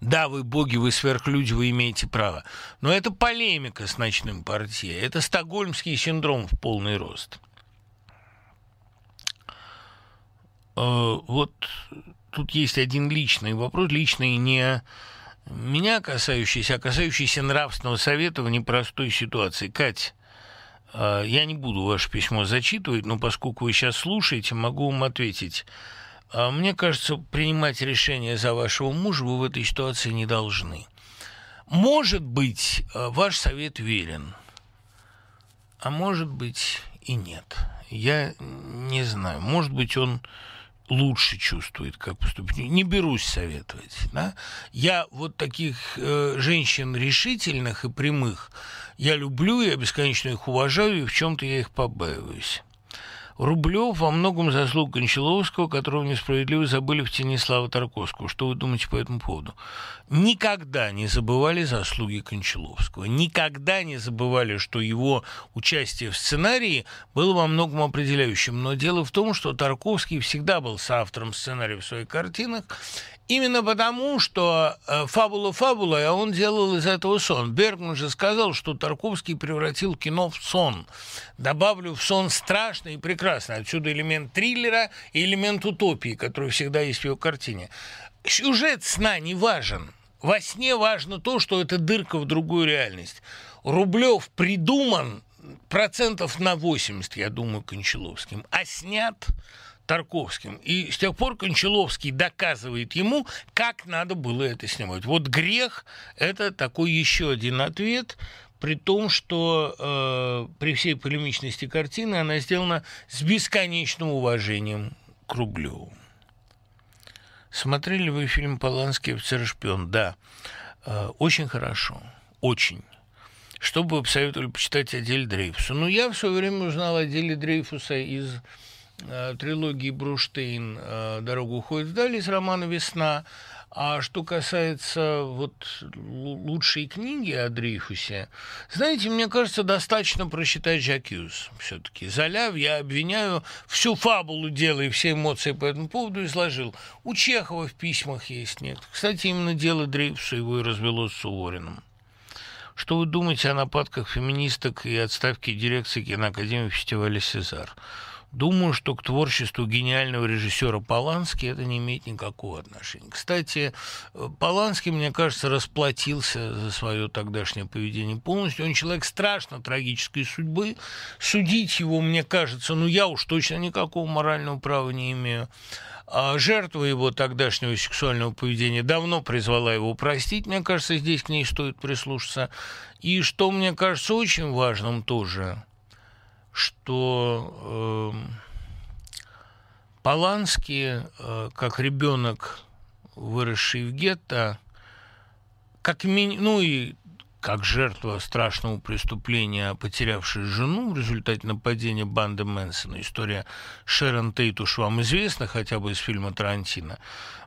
S1: да, вы боги, вы сверхлюди, вы имеете право. Но это полемика с ночным портье. Это стокгольмский синдром в полный рост. Э, вот тут есть один личный вопрос, личный не меня касающийся, а касающийся нравственного совета в непростой ситуации. Кать, э, я не буду ваше письмо зачитывать, но поскольку вы сейчас слушаете, могу вам ответить. Э, мне кажется, принимать решение за вашего мужа вы в этой ситуации не должны. Может быть, ваш совет верен, а может быть и нет. Я не знаю. Может быть, он лучше чувствует, как поступить. Не берусь советовать. Да? Я вот таких э, женщин решительных и прямых, я люблю, я бесконечно их уважаю, и в чем-то я их побаиваюсь. Рублев во многом заслуг Кончаловского, которого несправедливо забыли в тени Славы Тарковского. Что вы думаете по этому поводу? Никогда не забывали заслуги Кончаловского. Никогда не забывали, что его участие в сценарии было во многом определяющим. Но дело в том, что Тарковский всегда был соавтором сценария в своих картинах, Именно потому, что э, фабула фабула, а он делал из этого сон. Бергман же сказал, что Тарковский превратил кино в сон. Добавлю в сон страшный и прекрасный. Отсюда элемент триллера и элемент утопии, который всегда есть в его картине. Сюжет сна не важен. Во сне важно то, что это дырка в другую реальность. Рублев придуман процентов на 80, я думаю, Кончаловским, а снят Тарковским. И с тех пор Кончаловский доказывает ему, как надо было это снимать. Вот грех – это такой еще один ответ, при том, что э, при всей полемичности картины она сделана с бесконечным уважением к Рублеву. Смотрели вы фильм «Поланский офицер и шпион»? Да. Э, очень хорошо. Очень. Что бы вы посоветовали почитать о деле Дрейфуса? Ну, я в свое время узнал о деле Дрейфуса из трилогии Бруштейн э, «Дорога уходит вдаль» из романа «Весна». А что касается вот лучшей книги о Дрейфусе, знаете, мне кажется, достаточно прочитать Жакьюз все-таки. Заляв, я обвиняю всю фабулу дела и все эмоции по этому поводу изложил. У Чехова в письмах есть нет. Кстати, именно дело Дрейфуса его и развело с Сувориным. Что вы думаете о нападках феминисток и отставке дирекции киноакадемии фестиваля «Сезар»? Думаю, что к творчеству гениального режиссера Полански это не имеет никакого отношения. Кстати, Поланский, мне кажется, расплатился за свое тогдашнее поведение полностью. Он человек страшно трагической судьбы. Судить его, мне кажется, ну я уж точно никакого морального права не имею. А жертва его тогдашнего сексуального поведения давно призвала его простить. Мне кажется, здесь к ней стоит прислушаться. И что мне кажется очень важным тоже – что э, Поланский, э, как ребенок, выросший в гетто, как ми... ну и как жертва страшного преступления, потерявшая жену в результате нападения банды Мэнсона. История Шерон Тейт уж вам известна, хотя бы из фильма Тарантино.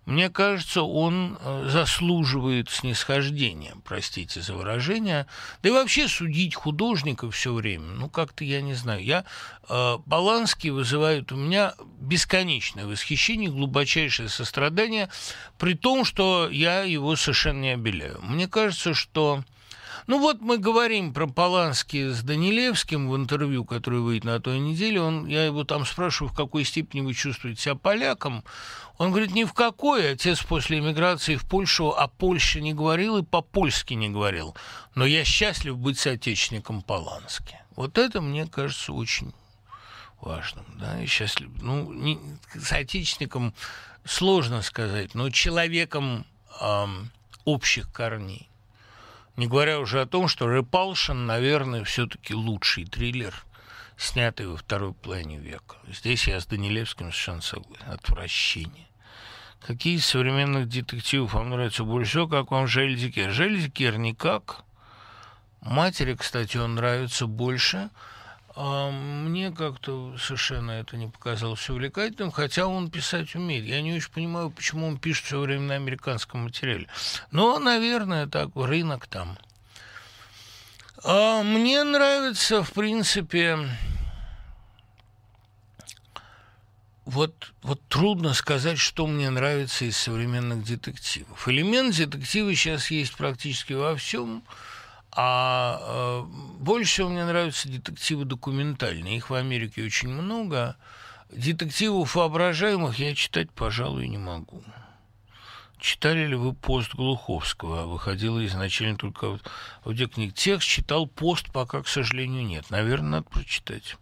S1: Мне кажется, он э, заслуживает снисхождения, простите за выражение. Да и вообще судить художника все время, ну как-то я не знаю. Я э, Баланский вызывает у меня бесконечное восхищение, глубочайшее сострадание, при том, что я его совершенно не обеляю. Мне кажется, что ну вот мы говорим про Полански с Данилевским в интервью, которое выйдет на той неделе. Он, я его там спрашиваю, в какой степени вы чувствуете себя поляком. Он говорит, ни в какой. Отец после эмиграции в Польшу о Польше не говорил и по-польски не говорил. Но я счастлив быть соотечественником Полански. Вот это, мне кажется, очень важным. Да? И счастлив. Ну, не, соотечественником сложно сказать, но человеком эм, общих корней. Не говоря уже о том, что «Репалшин», наверное, все-таки лучший триллер, снятый во второй половине века. Здесь я с Данилевским совершенно согласен. Отвращение. Какие из современных детективов вам нравятся больше всего? Как вам Жельдикер? Жельдикер никак. Матери, кстати, он нравится больше – а мне как-то совершенно это не показалось увлекательным, хотя он писать умеет. Я не очень понимаю, почему он пишет все время на американском материале. Но, наверное, так, рынок там. А мне нравится, в принципе, вот, вот трудно сказать, что мне нравится из современных детективов. Элемент детектива сейчас есть практически во всем. А э, больше всего мне нравятся детективы документальные. Их в Америке очень много. Детективов воображаемых я читать, пожалуй, не могу. Читали ли вы пост Глуховского? Выходило изначально только в аудиокниг. Текст читал пост, пока, к сожалению, нет. Наверное, надо прочитать.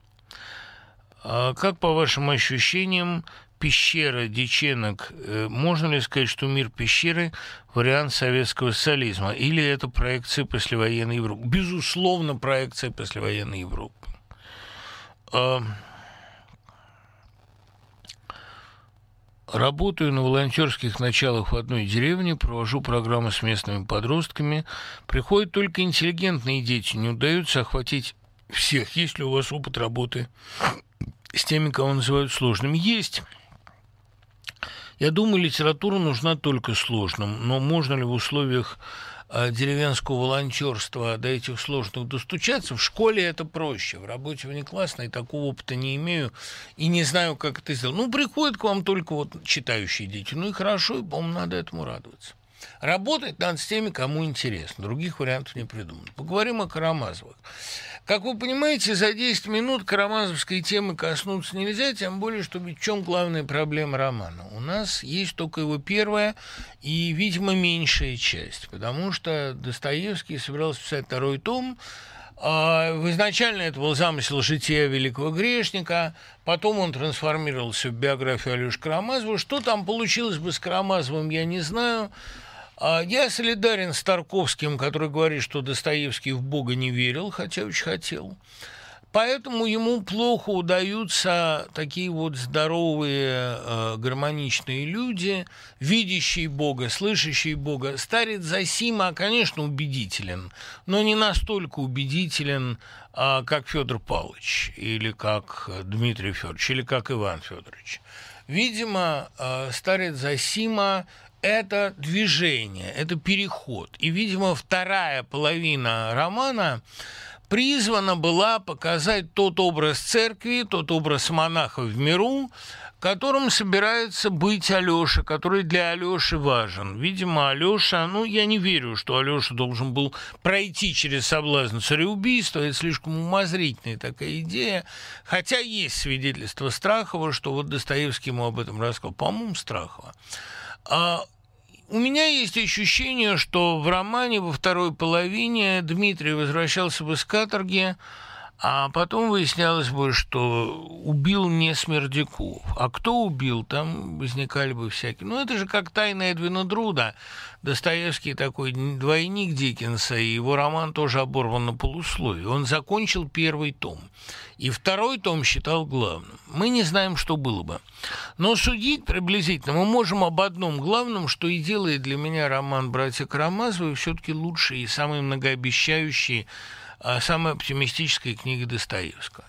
S1: А как, по вашим ощущениям, пещера Диченок, э, можно ли сказать, что мир пещеры – вариант советского социализма? Или это проекция послевоенной Европы? Безусловно, проекция послевоенной Европы. А, работаю на волонтерских началах в одной деревне, провожу программы с местными подростками. Приходят только интеллигентные дети, не удается охватить всех. Есть ли у вас опыт работы с теми, кого называют сложным? Есть. Я думаю, литература нужна только сложным, но можно ли в условиях э, деревенского волонтерства до этих сложных достучаться. В школе это проще, в работе внеклассной такого опыта не имею и не знаю, как это сделать. Ну, приходят к вам только вот читающие дети. Ну и хорошо, и, по-моему, надо этому радоваться. Работать надо с теми, кому интересно. Других вариантов не придумано. Поговорим о Карамазовых. Как вы понимаете, за 10 минут карамазовской темы коснуться нельзя, тем более, что в чем главная проблема романа? У нас есть только его первая и, видимо, меньшая часть, потому что Достоевский собирался писать второй том, а, Изначально это был замысел жития великого грешника, потом он трансформировался в биографию Алёши Карамазова. Что там получилось бы с Карамазовым, я не знаю. А я солидарен с Тарковским, который говорит, что Достоевский в Бога не верил, хотя очень хотел. Поэтому ему плохо удаются такие вот здоровые, э, гармоничные люди, видящие Бога, слышащие Бога. Старец Засима, конечно, убедителен, но не настолько убедителен, э, как Федор Павлович, или как Дмитрий Федорович, или как Иван Федорович. Видимо, э, старец Засима это движение, это переход. И, видимо, вторая половина романа призвана была показать тот образ церкви, тот образ монаха в миру, которым собирается быть Алёша, который для Алёши важен. Видимо, Алёша, ну, я не верю, что Алёша должен был пройти через соблазн цареубийства, это слишком умозрительная такая идея, хотя есть свидетельство Страхова, что вот Достоевский ему об этом рассказал, по-моему, Страхова. А у меня есть ощущение, что в романе во второй половине Дмитрий возвращался бы с каторги, а потом выяснялось бы, что убил не Смердяков. А кто убил, там возникали бы всякие... Ну, это же как «Тайна Эдвина Друда». Достоевский такой двойник Диккенса, и его роман тоже оборван на полусловие. Он закончил первый том. И второй том считал главным. Мы не знаем, что было бы. Но судить приблизительно мы можем об одном главном, что и делает для меня роман «Братья Карамазовы» все-таки лучший и самый многообещающий а самая оптимистическая книга Достоевского.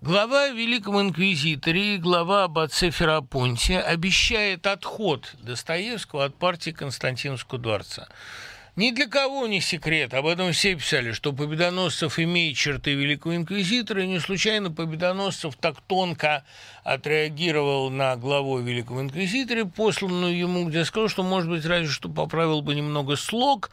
S1: Глава о Великом Инквизиторе и глава об отце Ферапонте обещает отход Достоевского от партии Константиновского дворца. Ни для кого не секрет, об этом все писали, что Победоносцев имеет черты Великого Инквизитора, и не случайно Победоносцев так тонко отреагировал на главу Великого Инквизитора, посланную ему, где сказал, что, может быть, разве что поправил бы немного слог,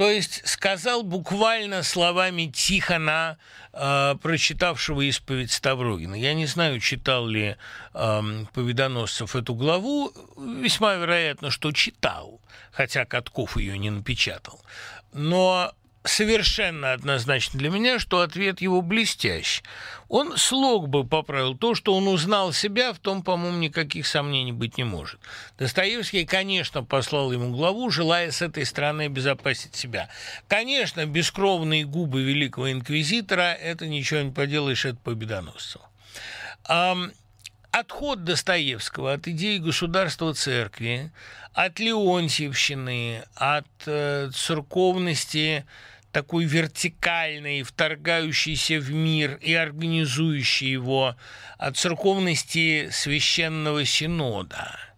S1: то есть сказал буквально словами Тихона, э, прочитавшего исповедь Ставрогина. Я не знаю, читал ли э, Победоносцев эту главу. Весьма вероятно, что читал, хотя Катков ее не напечатал. Но совершенно однозначно для меня, что ответ его блестящий. Он слог бы поправил то, что он узнал себя, в том, по-моему, никаких сомнений быть не может. Достоевский, конечно, послал ему главу, желая с этой стороны обезопасить себя. Конечно, бескровные губы великого инквизитора – это ничего не поделаешь, это победоносцево. Отход Достоевского от идеи государства церкви, от Леонтьевщины, от э, церковности такой вертикальной, вторгающейся в мир и организующей его, от церковности священного синода –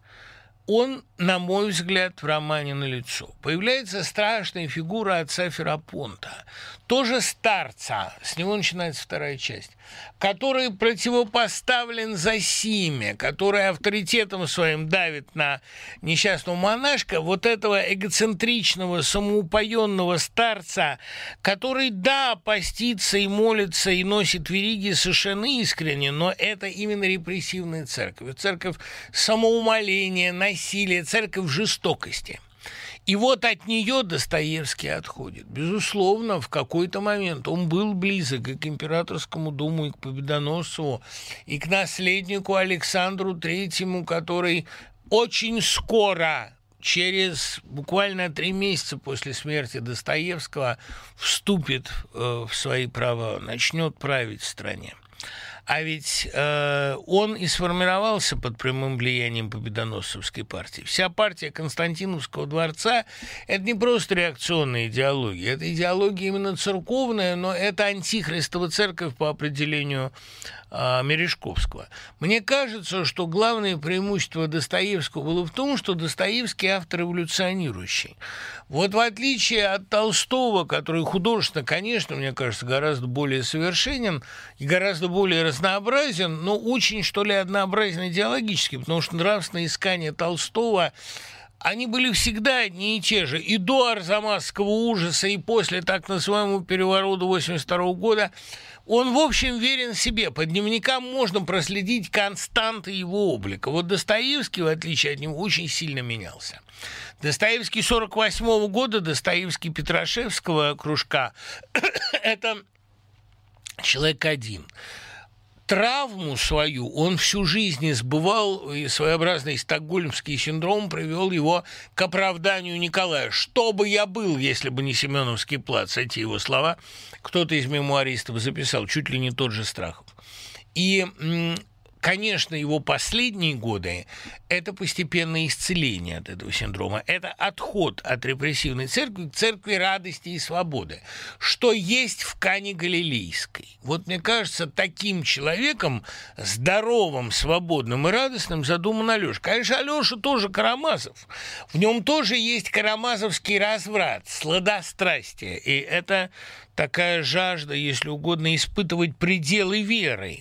S1: он, на мой взгляд, в романе на лицо. Появляется страшная фигура отца Ферапонта, тоже старца, с него начинается вторая часть, который противопоставлен за Симе, который авторитетом своим давит на несчастного монашка, вот этого эгоцентричного, самоупоенного старца, который, да, постится и молится, и носит вериги совершенно искренне, но это именно репрессивная церковь. Церковь самоумоления, насилия, церковь жестокости – и вот от нее Достоевский отходит. Безусловно, в какой-то момент он был близок и к императорскому дому, и к Победоносцеву, и к наследнику Александру Третьему, который очень скоро через буквально три месяца после смерти Достоевского вступит э, в свои права, начнет править в стране. А ведь э, он и сформировался под прямым влиянием победоносцевской партии. Вся партия Константиновского дворца – это не просто реакционная идеология, это идеология именно церковная, но это антихристова церковь по определению а, Мережковского. Мне кажется, что главное преимущество Достоевского было в том, что Достоевский автор революционирующий. Вот в отличие от Толстого, который художественно, конечно, мне кажется, гораздо более совершенен и гораздо более разнообразен, но очень, что ли, однообразен идеологически, потому что нравственное искание Толстого они были всегда одни и те же. И до Арзамасского ужаса, и после так называемого переворота 82 года он, в общем, верен себе. По дневникам можно проследить константы его облика. Вот Достоевский, в отличие от него, очень сильно менялся. Достоевский 48 -го года, Достоевский Петрашевского кружка (coughs) – это человек один – травму свою он всю жизнь избывал, и своеобразный стокгольмский синдром привел его к оправданию Николая. «Что бы я был, если бы не Семеновский плац?» Эти его слова кто-то из мемуаристов записал, чуть ли не тот же Страхов. И конечно, его последние годы – это постепенное исцеление от этого синдрома. Это отход от репрессивной церкви к церкви радости и свободы, что есть в Кане Галилейской. Вот мне кажется, таким человеком, здоровым, свободным и радостным задуман Алеша. Конечно, Алеша тоже Карамазов. В нем тоже есть карамазовский разврат, сладострастие. И это такая жажда, если угодно, испытывать пределы веры.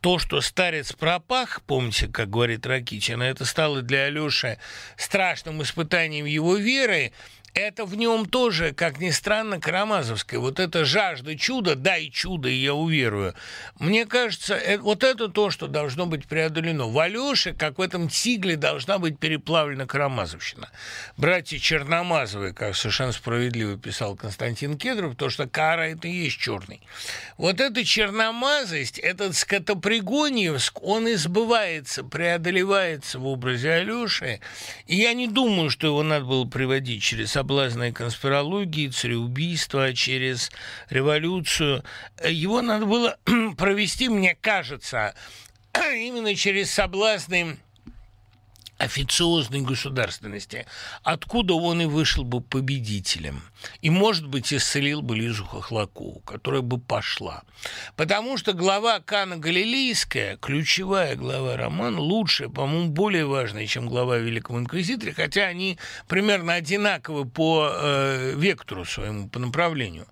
S1: То, что старец пропах, помните, как говорит Ракитина, это стало для Алёши страшным испытанием его веры – это в нем тоже, как ни странно, карамазовское. Вот это жажда чуда, чудо, и я уверую. Мне кажется, это, вот это то, что должно быть преодолено. В Алёше, как в этом тигле, должна быть переплавлена карамазовщина. Братья Черномазовые, как совершенно справедливо писал Константин Кедров, то, что кара – это и есть черный. Вот эта черномазость, этот скотопригоньевск, он избывается, преодолевается в образе Алёши. И я не думаю, что его надо было приводить через соблазны конспирологии, цареубийства, через революцию. Его надо было (clears throat) провести, мне кажется, (clears throat) именно через соблазны официозной государственности, откуда он и вышел бы победителем. И, может быть, исцелил бы Лизу Хохлакову, которая бы пошла. Потому что глава Кана Галилейская, ключевая глава романа, лучшая, по-моему, более важная, чем глава Великого Инквизитора, хотя они примерно одинаковы по э, вектору своему, по направлению.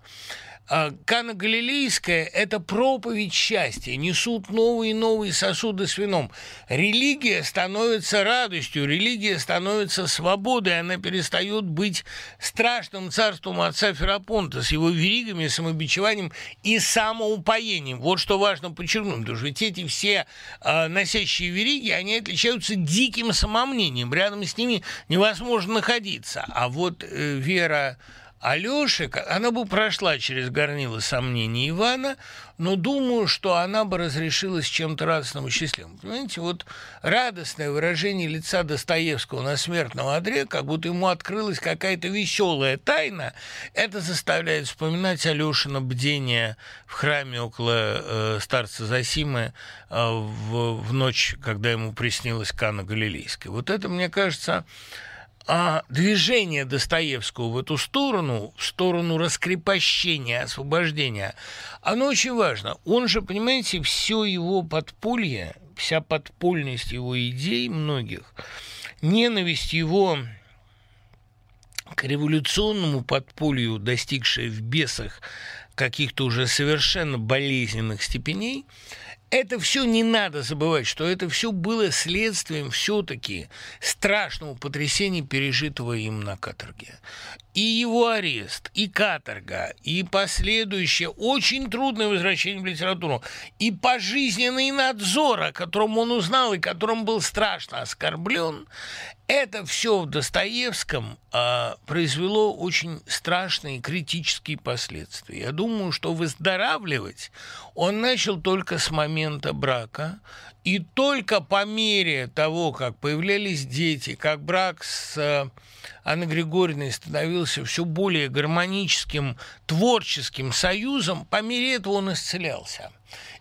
S1: А Кана Галилейская – это проповедь счастья, несут новые и новые сосуды с вином. Религия становится радостью, религия становится свободой, она перестает быть страшным царством отца Ферапонта с его веригами, самобичеванием и самоупоением. Вот что важно подчеркнуть, потому что эти все э, носящие вериги, они отличаются диким самомнением, рядом с ними невозможно находиться. А вот э, вера Алёше, она бы прошла через горнило сомнений Ивана, но думаю, что она бы разрешилась чем-то радостным и счастливым. Понимаете, вот радостное выражение лица Достоевского на смертном одре, как будто ему открылась какая-то веселая тайна, это заставляет вспоминать Алешина бдение в храме около э, старца Засимы э, в, в ночь, когда ему приснилась Кана Галилейская. Вот это, мне кажется, а движение Достоевского в эту сторону, в сторону раскрепощения, освобождения, оно очень важно. Он же, понимаете, все его подполье, вся подпольность его идей многих, ненависть его к революционному подполью, достигшей в бесах каких-то уже совершенно болезненных степеней – это все не надо забывать, что это все было следствием все-таки страшного потрясения, пережитого им на каторге. И его арест, и каторга, и последующее очень трудное возвращение в литературу, и пожизненный надзор, о котором он узнал и которым был страшно оскорблен, это все в Достоевском а, произвело очень страшные критические последствия. Я думаю, что выздоравливать он начал только с момента брака, и только по мере того, как появлялись дети, как брак с а, Анной Григорьевной становился все более гармоническим, творческим союзом, по мере этого он исцелялся.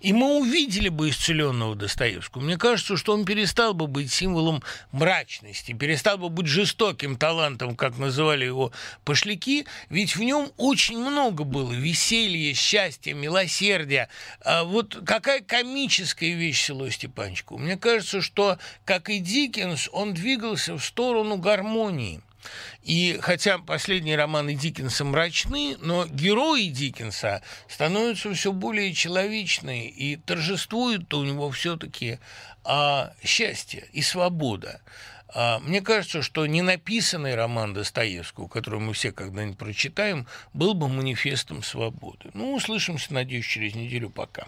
S1: И мы увидели бы исцеленного Достоевского. Мне кажется, что он перестал бы быть символом мрачности, перестал бы быть жестоким талантом, как называли его пошляки, ведь в нем очень много было веселья, счастья, милосердия. А вот какая комическая вещь село Степанчику. Мне кажется, что, как и Диккенс, он двигался в сторону гармонии. И хотя последние романы Диккенса мрачны, но герои Диккенса становятся все более человечные, и торжествует у него все-таки а, счастье и свобода. А, мне кажется, что ненаписанный роман Достоевского, который мы все когда-нибудь прочитаем, был бы манифестом свободы. Ну, услышимся, надеюсь, через неделю. Пока.